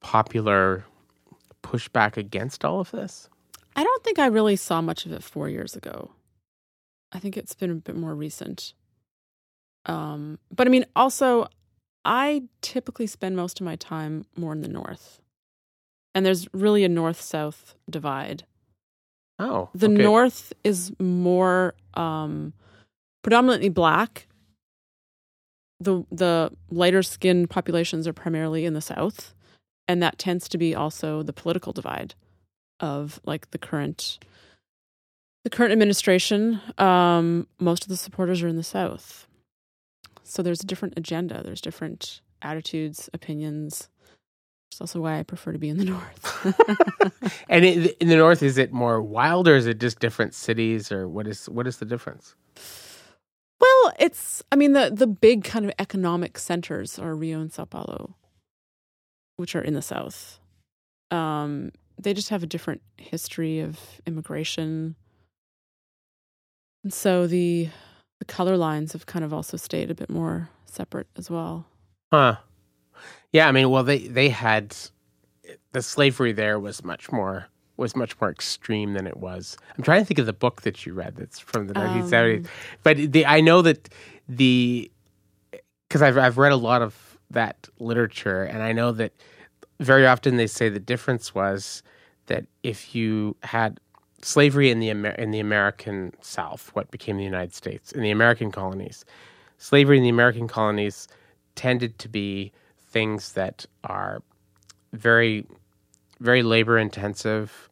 B: popular pushback against all of this?
C: I don't think I really saw much of it four years ago. I think it's been a bit more recent. Um, but I mean, also, I typically spend most of my time more in the north. And there's really a north south divide.
B: Oh,
C: The
B: okay.
C: north is more um, predominantly black. The the lighter skinned populations are primarily in the south, and that tends to be also the political divide of like the current the current administration. Um, most of the supporters are in the south, so there's a different agenda. There's different attitudes, opinions. It's also why I prefer to be in the north.
B: And in, in the north, is it more wild, or is it just different cities, or what is what is the difference?
C: Well, it's I mean the the big kind of economic centers are Rio and Sao Paulo, which are in the south. Um, they just have a different history of immigration, and so the the color lines have kind of also stayed a bit more separate as well.
B: Huh? Yeah, I mean, well, they they had the slavery there was much more was much more extreme than it was. I'm trying to think of the book that you read that's from the 1970s,
C: Um,
B: but the I know that the because I've I've read a lot of that literature, and I know that very often they say the difference was that if you had slavery in the Amer- in the American South, what became the United States, in the American colonies, slavery in the American colonies tended to be things that are very very labor intensive,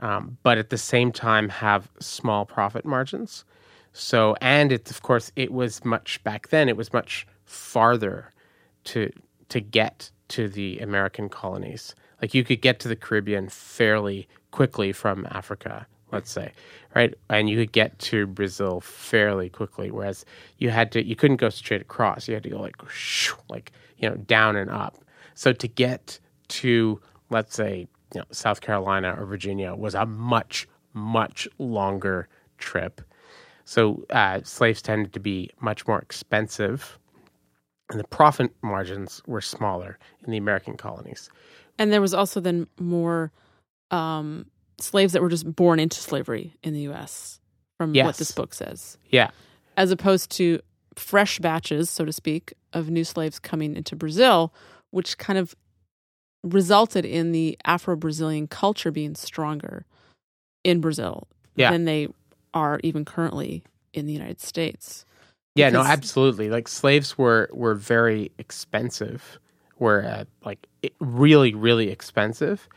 B: um, but at the same time have small profit margins. So, and it of course it was much back then. It was much farther to to get to the American colonies. Like you could get to the Caribbean fairly quickly from Africa, let's say, right? And you could get to Brazil fairly quickly, whereas you had to you couldn't go straight across. You had to go like shoo, like you know down and up. So to get to let's say you know South Carolina or Virginia was a much much longer trip. So uh, slaves tended to be much more expensive, and the profit margins were smaller in the American colonies.
C: And there was also then more um, slaves that were just born into slavery in the U.S. From what this book says.
B: Yeah,
C: as opposed to fresh batches, so to speak, of new slaves coming into Brazil, which kind of resulted in the Afro Brazilian culture being stronger in Brazil
B: Yeah.
C: than they are even currently in the United States.
B: yeah, no, absolutely. Like slaves were were very expensive, were uh, like really really expensive,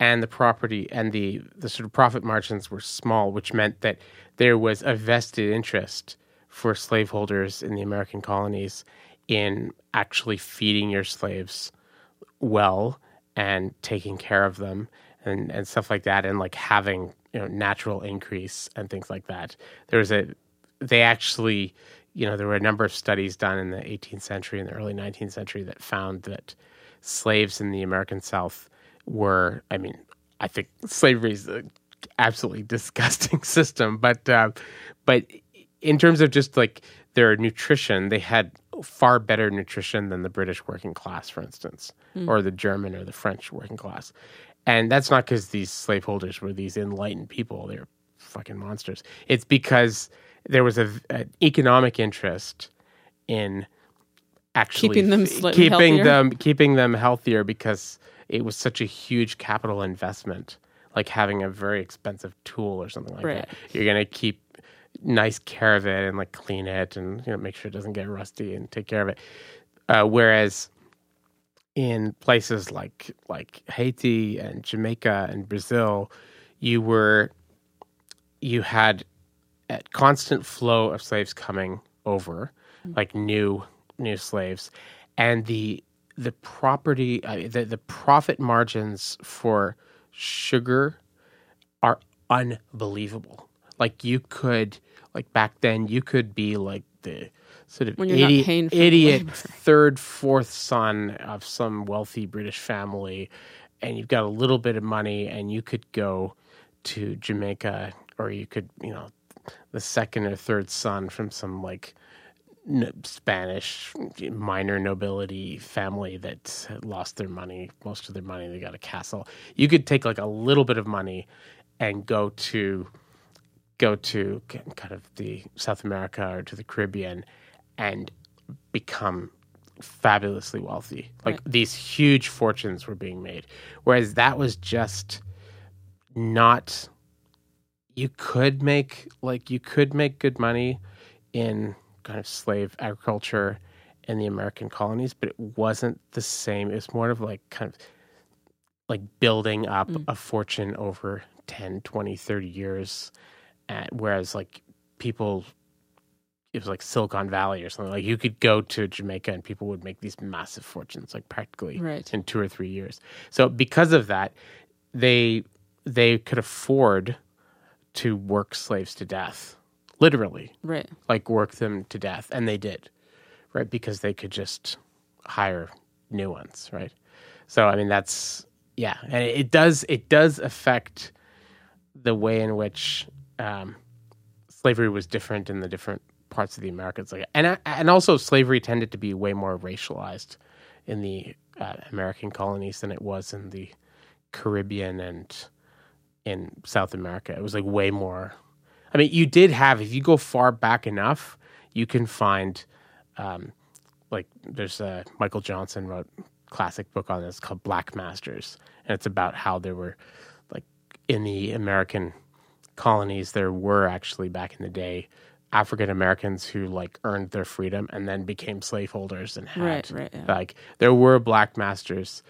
B: and the property and the the sort of profit margins were small, which meant that there was a vested interest for slaveholders in the American colonies in actually feeding your slaves well and taking care of them and, and stuff like that and like having you know natural increase and things like that. There was a they actually you know there were a number of studies done in the 18th century and the early 19th century that found that slaves in the american south were i mean i think slavery is an absolutely disgusting system but uh, but in terms of just like their nutrition they had far better nutrition than the british working class for instance or the german or the french working class. And that's not because these slaveholders were these enlightened people they're fucking monsters. It's because there was a, an economic interest in actually
C: Keeping them
B: keeping
C: healthier?
B: them keeping them healthier because it was such a huge capital investment like having a very expensive tool or something like
C: Right.
B: that you're going to keep nice care of it and like clean it and you know make sure it doesn't get rusty and take care of it. Uh, whereas in places like like Haiti and Jamaica and Brazil, you were you had a constant flow of slaves coming over, like new new slaves, and the the property uh, the the profit margins for sugar are unbelievable. Like you could like back then you could be like the sort of
C: When you're not
B: idiot,
C: paying for the
B: idiot third, fourth son of some wealthy British family, and you've got a little bit of money, and you could go to Jamaica, or you could, you know, the second or third son from some like Spanish minor nobility family that lost their money, most of their money. They got a castle. You could take like a little bit of money and go to go to kind of the South America or to the Caribbean and become fabulously wealthy. Like
C: Right.
B: these huge fortunes were being made. Whereas that was just not you could make like you could make good money in kind of slave agriculture in the American colonies, but it wasn't the same. It was more of like kind of like building up mm. a fortune over 10, 20, 30 years. And whereas like people it was like Silicon Valley or something. Like you could go to Jamaica and people would make these massive fortunes, like practically
C: Right.
B: in two or three years. So because of that, they they could afford to work slaves to death, literally,
C: Right.
B: like work them to death, and they did, right? Because they could just hire new ones, right? So I mean, that's yeah, and it does it does affect the way in which um, slavery was different in the different parts of the Americas. Like, and and also slavery tended to be way more racialized in the uh, American colonies than it was in the Caribbean and in South America. It was like way more. I mean, you did have if you go far back enough, you can find um, like there's a Michael Johnson wrote a classic book on this called Black Masters, and it's about how there were like in the American colonies there were actually back in the day African Americans who like earned their freedom and then became slaveholders and had
C: Right, right, yeah.
B: like there were black masters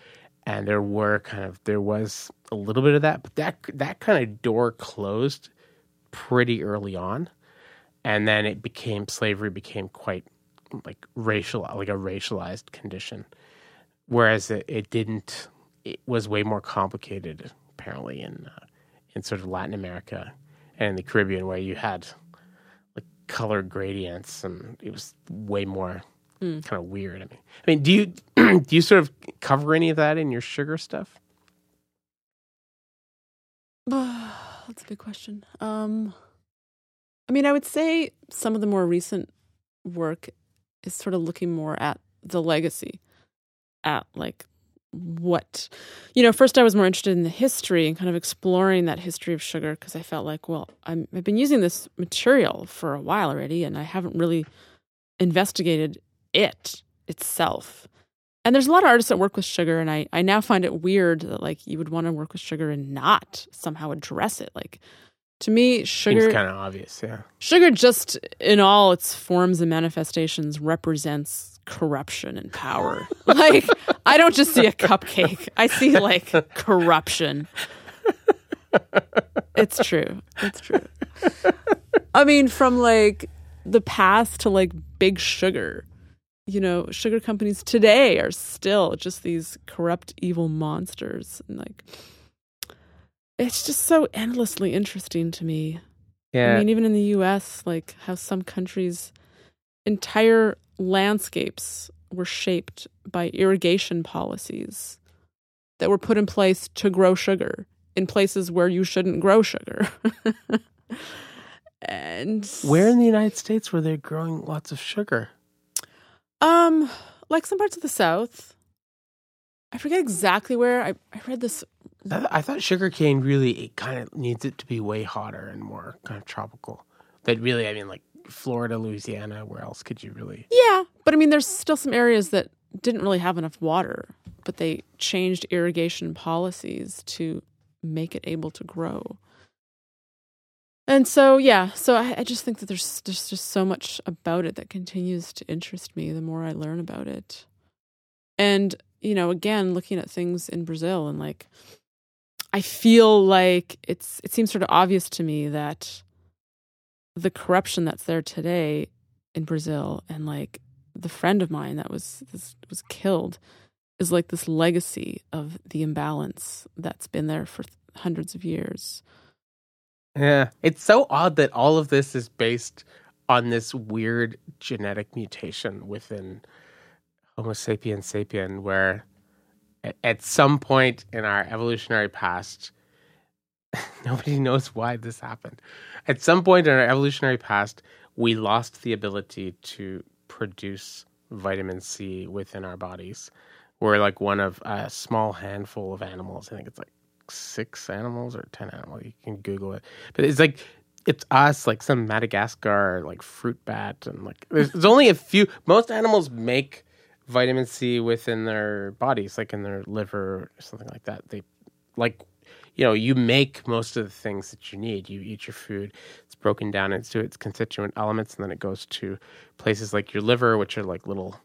B: and there were kind of there was a little bit of that but that that kind of door closed pretty early on and then it became slavery became quite like racial like a racialized condition whereas it, it didn't it was way more complicated apparently in uh, in sort of Latin America and in the Caribbean where you had like color gradients and it was way more kind of weird. I mean, I mean, do you do you sort of cover any of that in your sugar stuff?
C: That's a big question. Um, I mean, I would say some of the more recent work is sort of looking more at the legacy, at like what, you know, first I was more interested in the history and kind of exploring that history of sugar because I felt like, well, I'm, I've been using this material for a while already and I haven't really investigated it itself. And there's a lot of artists that work with sugar, and I, I now find it weird that like you would want to work with sugar and not somehow address it. Like to me, sugar
B: kind of obvious, yeah.
C: sugar just in all its forms and manifestations represents corruption and power. like I don't just see a cupcake. I see like corruption. It's true. It's true. I mean from like the past to like big sugar. You know, sugar companies today are still just these corrupt evil monsters and like it's just so endlessly interesting to me. Yeah. I mean, even in the US, like how some countries' entire landscapes were shaped by irrigation policies that were put in place to grow sugar in places where you shouldn't grow sugar. and
B: where in the United States were they growing lots of sugar?
C: Um like some parts of the south. I forget exactly where. I, I read this
B: I, I thought sugarcane really it kind of needs it to be way hotter and more kind of tropical. That really, I mean, like Florida, Louisiana. Where else could you really?
C: Yeah, but I mean, there's still some areas that didn't really have enough water, but they changed irrigation policies to make it able to grow. And so, yeah, so I, I just think that there's there's just so much about it that continues to interest me the more I learn about it. And you know, again, looking at things in Brazil and like, I feel like it's it seems sort of obvious to me that the corruption that's there today in Brazil and like the friend of mine that was this, was killed is like this legacy of the imbalance that's been there for hundreds of years.
B: Yeah, it's so odd that all of this is based on this weird genetic mutation within Homo sapiens sapien, where at some point in our evolutionary past, nobody knows why this happened. At some point in our evolutionary past, we lost the ability to produce vitamin C within our bodies. We're like one of a small handful of animals. I think it's like six animals or ten animals. You can Google it, but it's like it's us, like some Madagascar, like fruit bat, and like there's, there's only a few. Most animals make vitamin C within their bodies, like in their liver or something like that. They like you know, you make most of the things that you need. You eat your food, it's broken down into its constituent elements, and then it goes to places like your liver, which are like little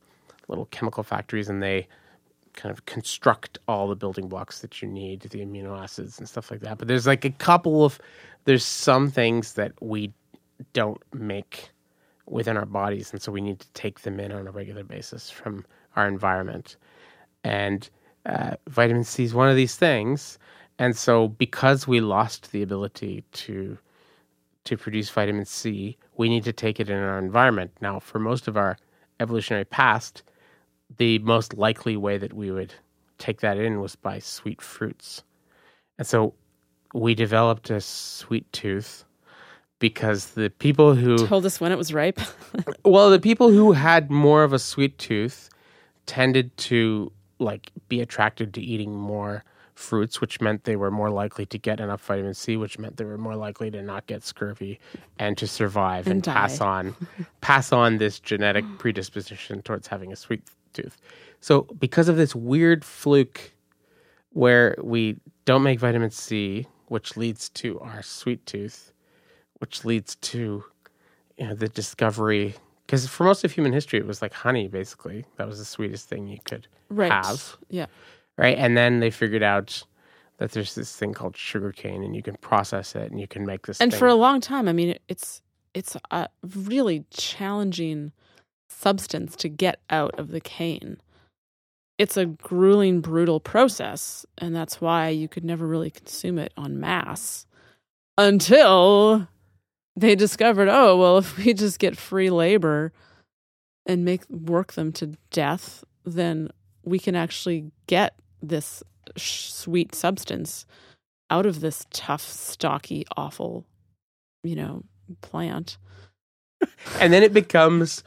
B: little chemical factories, and they kind of construct all the building blocks that you need, the amino acids and stuff like that. But there's like a couple of there's some things that we don't make within our bodies, and so we need to take them in on a regular basis from our environment. And uh, vitamin C is one of these things. And so, because we lost the ability to to produce vitamin C, we need to take it in our environment. Now, for most of our evolutionary past, the most likely way that we would take that in was by sweet fruits. And so we developed a sweet tooth because the people who
C: Told us when it was ripe.
B: well, the people who had more of a sweet tooth tended to like be attracted to eating more fruits, which meant they were more likely to get enough vitamin C, which meant they were more likely to not get scurvy and to survive and,
C: And
B: pass on pass on this genetic predisposition towards having a sweet So because of this weird fluke where we don't make vitamin C, which leads to our sweet tooth, which leads to you know the discovery because for most of human history it was like honey basically that was the sweetest thing you could
C: right.
B: have
C: Yeah.
B: right and then they figured out that there's this thing called sugarcane and you can process it and you can make this
C: And
B: thing.
C: for a long time, I mean, it's it's a really challenging substance to get out of the cane. It's a grueling, brutal process, and that's why you could never really consume it en masse until they discovered, oh, well, if we just get free labor and make work them to death, then we can actually get this sweet substance out of this tough, stocky, awful, you know, plant.
B: and then it becomes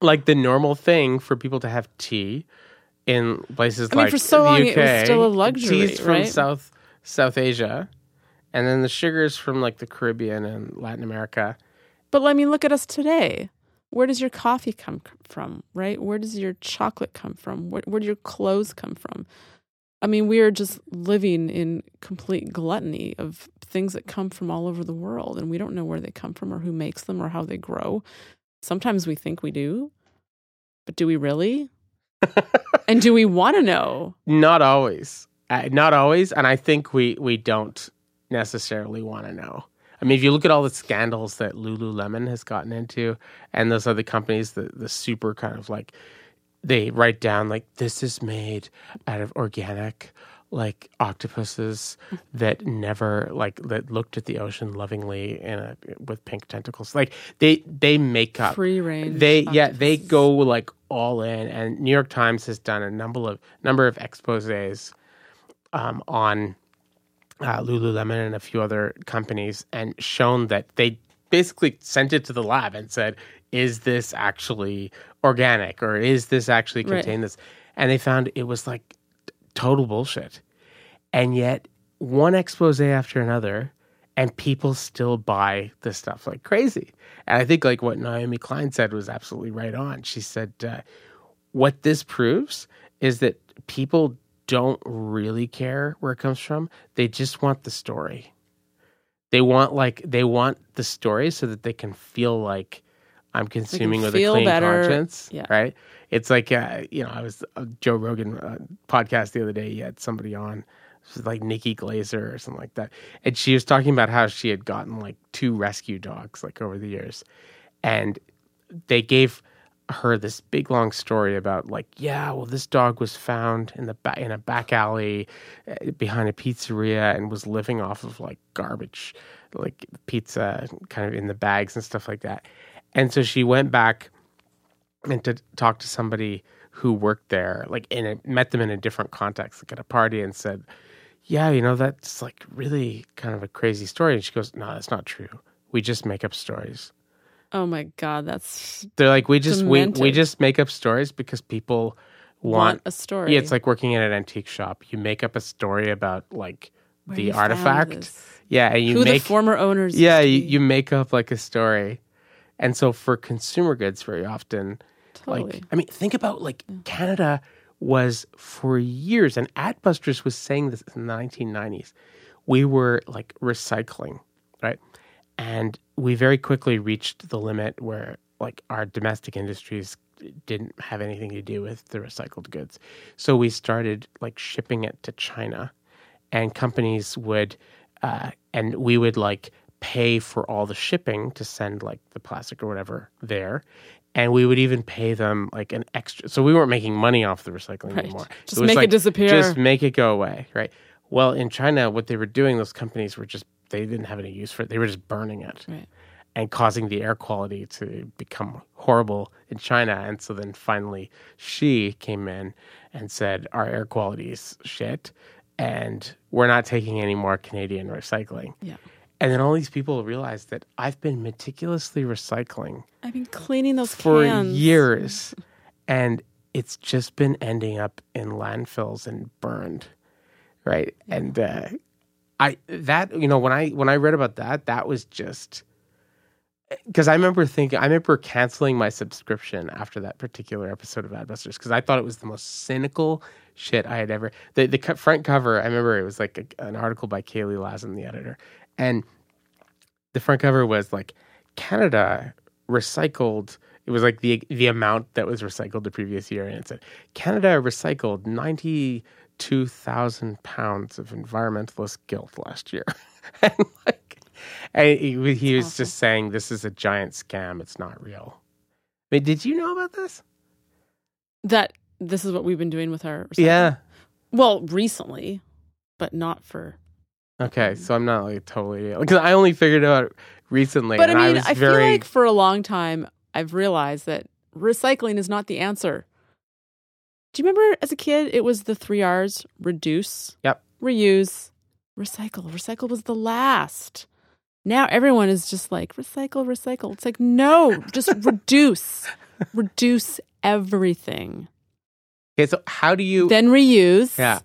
B: like the normal thing for people to have tea in places
C: I mean,
B: like
C: for so
B: the
C: long,
B: UK.
C: it was still a luxury,
B: Teas from
C: right?
B: South South Asia, and then the sugars from like the Caribbean and Latin America.
C: But I mean, look at us today. Where does your coffee come from, right? Where does your chocolate come from? Where, where do your clothes come from? I mean, we are just living in complete gluttony of things that come from all over the world, and we don't know where they come from or who makes them or how they grow. Sometimes we think we do, but do we really? and do we want to know?
B: Not always. Uh, not always. And I think we, we don't necessarily want to know. I mean, if you look at all the scandals that Lululemon has gotten into and those other companies, the, the super kind of like, they write down like, this is made out of organic, like octopuses that never like that looked at the ocean lovingly in a, with pink tentacles. Like they they make up
C: Free range.
B: they yeah they go like all in and new york times has done a number of number of exposes um, on uh, lululemon and a few other companies and shown that they basically sent it to the lab and said is this actually organic or is this actually
C: Right.
B: contain this and they found it was like total bullshit. And yet one expose after another and people still buy this stuff like crazy. And i think like what naomi klein said was absolutely right on. She said uh, what this proves is that people don't really care where it comes from. They just want the story. They want like they want the story so that they can feel like i'm consuming with a clean
C: better.
B: conscience
C: Yeah.
B: right it's like uh, you know i was uh, joe rogan uh, podcast the other day he had somebody on was like Nikki Glazer or something like that. And she was talking about how she had gotten like two rescue dogs like over the years. And they gave her this big long story about like, yeah, well this dog was found in the ba- in a back alley uh, behind a pizzeria and was living off of like garbage, like pizza kind of in the bags and stuff like that. And so she went back and to talk to somebody who worked there, like in a, met them in a different context, like at a party, and said, "Yeah, you know that's like really kind of a crazy story." And she goes, "No, that's not true. We just make up stories."
C: Oh my God, that's
B: They're like, "We just we, we just make up stories because people
C: want,
B: want."
C: a story.
B: yeah, it's like working in an antique shop. You make up a story about like
C: Where
B: the artifact. Yeah, and you
C: Who
B: make
C: the former owners?
B: yeah you, you make up like a story. And so for consumer goods, very often
C: Totally.
B: Like, I mean, think about like Canada was for years, and Adbusters was saying this in the 1990s. We were like recycling, right? And we very quickly reached the limit where like our domestic industries didn't have anything to do with the recycled goods. So we started like shipping it to China, and companies would, uh, and we would like pay for all the shipping to send like the plastic or whatever there. And we would even pay them like an extra. So we weren't making money off the recycling
C: Right.
B: anymore.
C: Just
B: was
C: make it disappear.
B: Just make it go away, right? Well, in China, what they were doing, those companies were just they didn't have any use for it. They were just burning it
C: Right.
B: and causing the air quality to become horrible in China. And so then finally, Xi came in and said, Our air quality is shit, and we're not taking any more Canadian recycling.
C: Yeah.
B: And then all these people realize that I've been meticulously recycling
C: I've been cleaning those
B: for
C: cans.
B: years, and it's just been ending up in landfills and burned, right? And uh, I that you know when I when I read about that, that was just because I remember thinking I remember canceling my subscription after that particular episode of Adbusters because I thought it was the most cynical shit I had ever. The the front cover, I remember it was like a, an article by Kalle Lasn, the editor, and the front cover was like Canada recycled. It was like the the amount that was recycled the previous year, and it said Canada recycled ninety two thousand pounds of environmentalist guilt last year, and like, and he, he was
C: awful.
B: just saying this is a giant scam. It's not real. I mean, did you know about this?
C: That this is what we've been doing with our. recycling.
B: Yeah.
C: Well, recently, but not for.
B: Okay, so I'm not like totally because I only figured it out recently.
C: But I mean,
B: was
C: I,
B: very,
C: feel like for a long time I've realized that recycling is not the answer. Do you remember as a kid it was the three R's: reduce,
B: Yep.
C: reuse, recycle. Recycle was the last. Now everyone is just like recycle, recycle. It's like no, just reduce, reduce everything.
B: Okay. So how do you?
C: Then reuse.
B: yeah.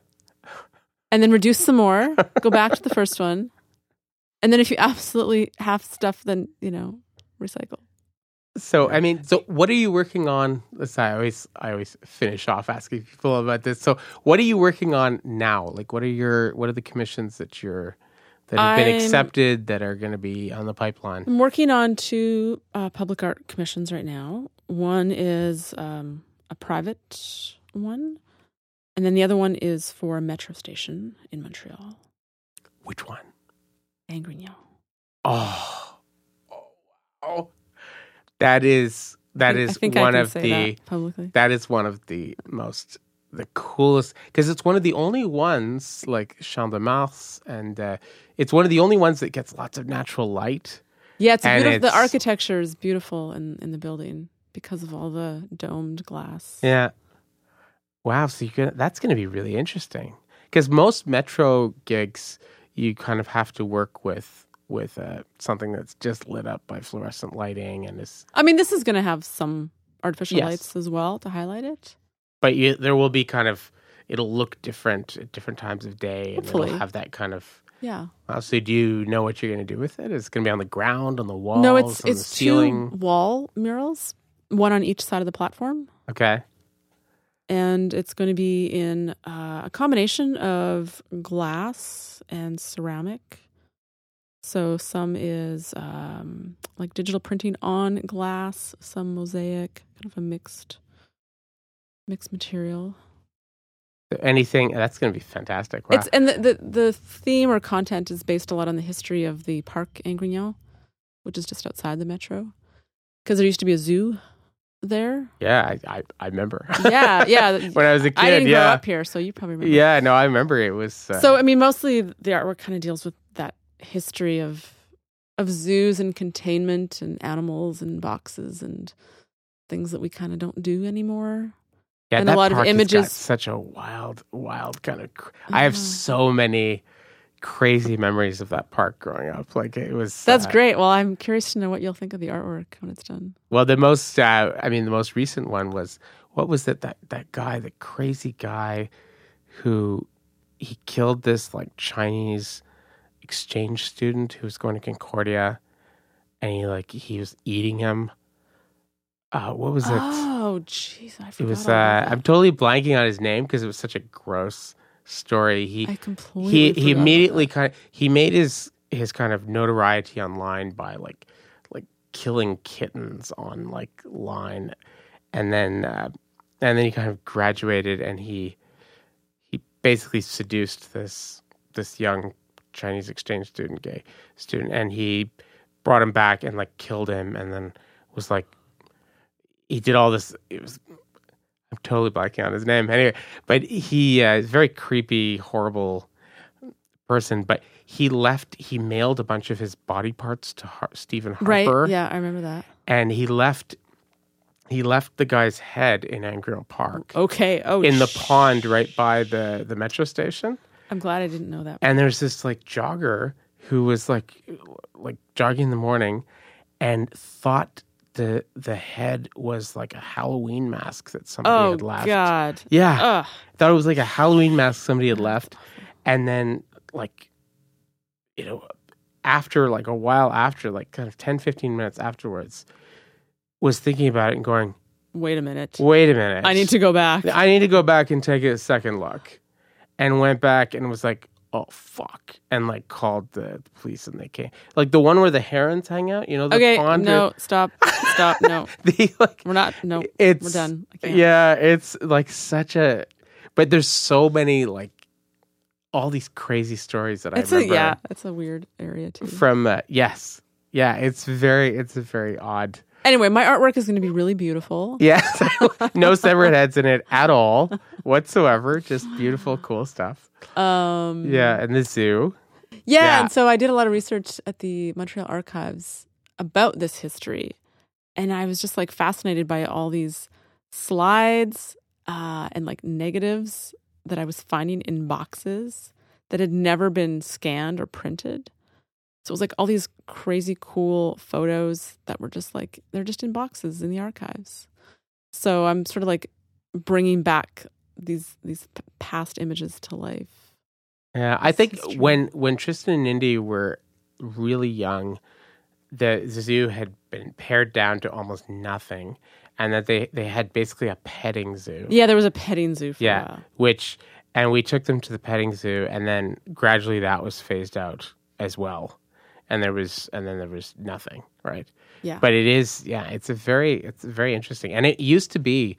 C: and then reduce some more, go back to the first one. And then if you absolutely have stuff, then, you know, recycle.
B: So I mean, so what are you working on? Listen, I always I always finish off asking people about this. So what are you working on now? Like, what are your what are the commissions that you're that have been
C: I'm-
B: accepted that are going to be on the pipeline?
C: I'm working on two uh, public art commissions right now. One is um, a private one, and then the other one is for a metro station in Montreal,
B: Which one?
C: Angrignon.
B: Oh, oh, wow. that is that
C: I-
B: is
C: I
B: one of the
C: that publicly.
B: that is one of the most the coolest because it's one of the only ones like Champ de Mars and uh, it's one of the only ones that gets lots of natural light.
C: Yeah, it's beautiful. The architecture is beautiful in, in the building because of all the domed glass.
B: Yeah. Wow. So you're gonna, that's going to be really interesting because most metro gigs you kind of have to work with with uh, something that's just lit up by fluorescent lighting and is
C: I mean, this is going to have some artificial
B: Yes.
C: lights as well to highlight it.
B: but you, there will be kind of it'll look different at different times of day and it'll have that kind of
C: Yeah.
B: Wow, so do you know what you're going to do with it? Is it going to be on the ground, on the walls,
C: no, it's
B: on
C: it's
B: the ceiling?
C: two wall murals, one on each side of the platform,
B: Okay.
C: And it's going to be in uh, a combination of glass and ceramic. So some is um, like digital printing on glass, some mosaic, kind of a mixed mixed material.
B: Anything that's going to be fantastic. Wow.
C: It's and the, the the theme or content is based a lot on the history of the Parc Angrignon, which is just outside the metro, because there used to be a zoo there.
B: yeah, I, I I remember.
C: Yeah, yeah.
B: when I was a kid,
C: I didn't
B: yeah.
C: grow up here, so you probably remember.
B: Yeah, no, I remember it was. Uh,
C: So I mean, mostly the artwork kind of deals with that history of of zoos and containment and animals and boxes and things that we kind of don't do anymore.
B: yeah,
C: and a lot of
B: park has got
C: images-
B: such a wild, wild kind of. Cr- I have so many crazy memories of that park growing up. Like it was.
C: That's
B: uh,
C: great. Well, I'm curious to know what you'll think of the artwork when it's done.
B: Well, the most, uh, I mean, the most recent one was what was it? That that guy, the crazy guy, who he killed this like Chinese exchange student who was going to Concordia, and he like he was eating him. uh, what was it?
C: Oh, jeez, I forgot.
B: it was. Uh. I'm totally blanking on his name because it was such a gross story. He
C: I completely.
B: he he immediately kind of he made his his kind of notoriety online by like like killing kittens on like line and then uh, and then he kind of graduated and he he basically seduced this this young Chinese exchange student gay student and he brought him back and like killed him and then was like he did all this it was I'm totally blanking on his name anyway but he uh, is a very creepy horrible person but he left he mailed a bunch of his body parts to Har- Stephen Harper
C: Right. Yeah, I remember that.
B: and he left he left the guy's head in Angrignon Park
C: Okay. Oh,
B: in the
C: sh-
B: pond right by the the metro station
C: I'm glad I didn't know that.
B: and there's this like jogger who was like like jogging in the morning and thought the the head was like a Halloween mask that somebody
C: Oh
B: had left.
C: God.
B: Yeah.
C: Ugh.
B: Thought it was like a Halloween mask somebody had left. And then like you know after like a while after like kind of 10 15 minutes afterwards was thinking about it and going,
C: Wait a minute.
B: "Wait a minute.
C: I need to go back.
B: I need to go back and take a second look. And went back and was like, oh fuck. And like called the police and they came. Like the one where the herons hang out, you know, the
C: Okay.
B: pond.
C: No. Stop. Stop. No.
B: the like
C: We're not. No.
B: it's
C: we're done.
B: Yeah, it's like such a but there's so many like all these crazy stories that
C: It's
B: I
C: a
B: remember
C: yeah. It's a weird area too.
B: from uh, yes. Yeah, it's very it's a very odd.
C: Anyway, my artwork is going to be really beautiful.
B: Yes. no severed heads in it at all whatsoever. Just beautiful, cool stuff.
C: Um,
B: Yeah, and the zoo.
C: yeah,
B: Yeah.
C: and so I did a lot of research at the Montreal Archives about this history, and I was just like fascinated by all these slides uh, and like negatives that I was finding in boxes that had never been scanned or printed. So it was like all these crazy cool photos that were just like they're just in boxes in the archives. So I'm sort of like bringing back these these past images to life.
B: Yeah, I think when when Tristan and Indy were really young, the zoo had been pared down to almost nothing, and that they they had basically a petting zoo.
C: Yeah, there was a petting zoo for
B: Yeah, which and we took them to the petting zoo, and then gradually that was phased out as well, and there was and then there was nothing, right?
C: Yeah.
B: But it is, yeah, it's a very it's very interesting, and it used to be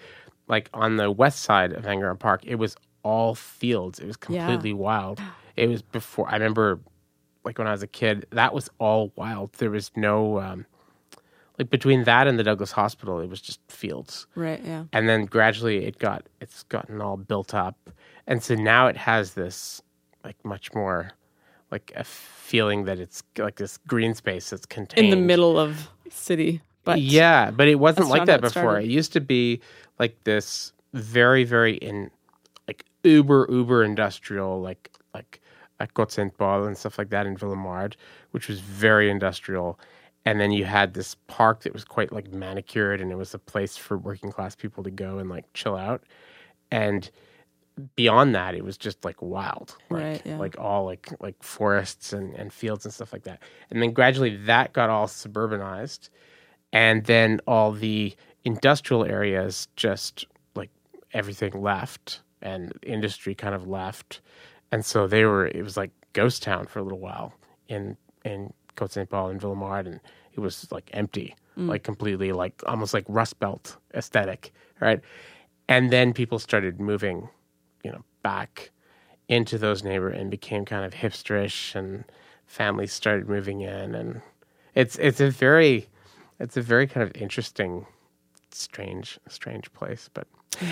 B: like on the west side of Angrignon Park, it was all fields. It was
C: Yeah.
B: completely wild. It was before I remember, like when I was a kid, that was all wild. There was no. Um, like between that and the Douglas Hospital, it was just fields
C: Right, yeah.
B: and then gradually it got it's gotten all built up and so now it has this like much more like a feeling that it's like this green space that's contained
C: In the middle of city. But
B: yeah but it wasn't like that
C: it
B: before
C: started.
B: it used to be like this very very in like uber uber industrial like like at Paul and stuff like that in Ville-Émard, which was very industrial. And then you had this park that was quite like manicured and it was a place for working class people to go and like chill out. And beyond that, it was just like wild. Like,
C: Right, yeah.
B: like all like like forests and, and fields and stuff like that. And then gradually that got all suburbanized. And then all the industrial areas just like everything left and industry kind of left. And so they were it was like ghost town for a little while in in Côte Saint Paul and Ville-Émard and it was like empty, mm. like completely like almost like Rust Belt aesthetic, right? And then people started moving, you know, back into those neighbor and became kind of hipsterish and families started moving in. And it's it's a very it's a very kind of interesting strange strange place. But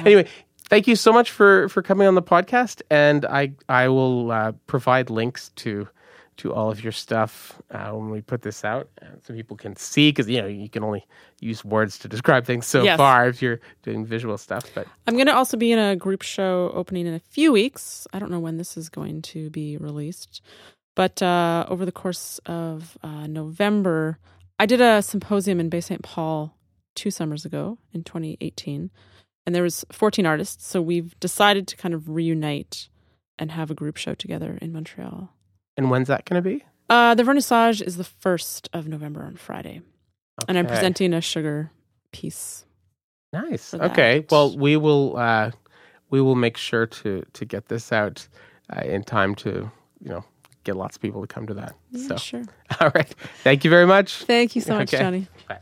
B: anyway thank you so much for for coming on the podcast. And i i will uh, provide links to to all of your stuff uh, when we put this out uh, so people can see because you know you can only use words to describe things so
C: Yes.
B: far if you're doing visual stuff but
C: I'm going to also be in a group show opening in a few weeks. I don't know when this is going to be released, but uh, over the course of uh, November, I did a symposium in Baie-Saint-Paul two summers ago in 2018, and there was 14 artists. So we've decided to kind of reunite and have a group show together in Montreal.
B: And when's that going to be
C: Uh, the vernissage is the first of November on Friday, and I'm presenting a sugar piece
B: Nice. Okay. Well, we will uh, we will make sure to to get this out uh, in time to you know get lots of people to come to that.
C: Yeah,
B: so,
C: sure.
B: all right. Thank you very much.
C: Thank you so much,
B: Okay.
C: Johnny.
B: Bye.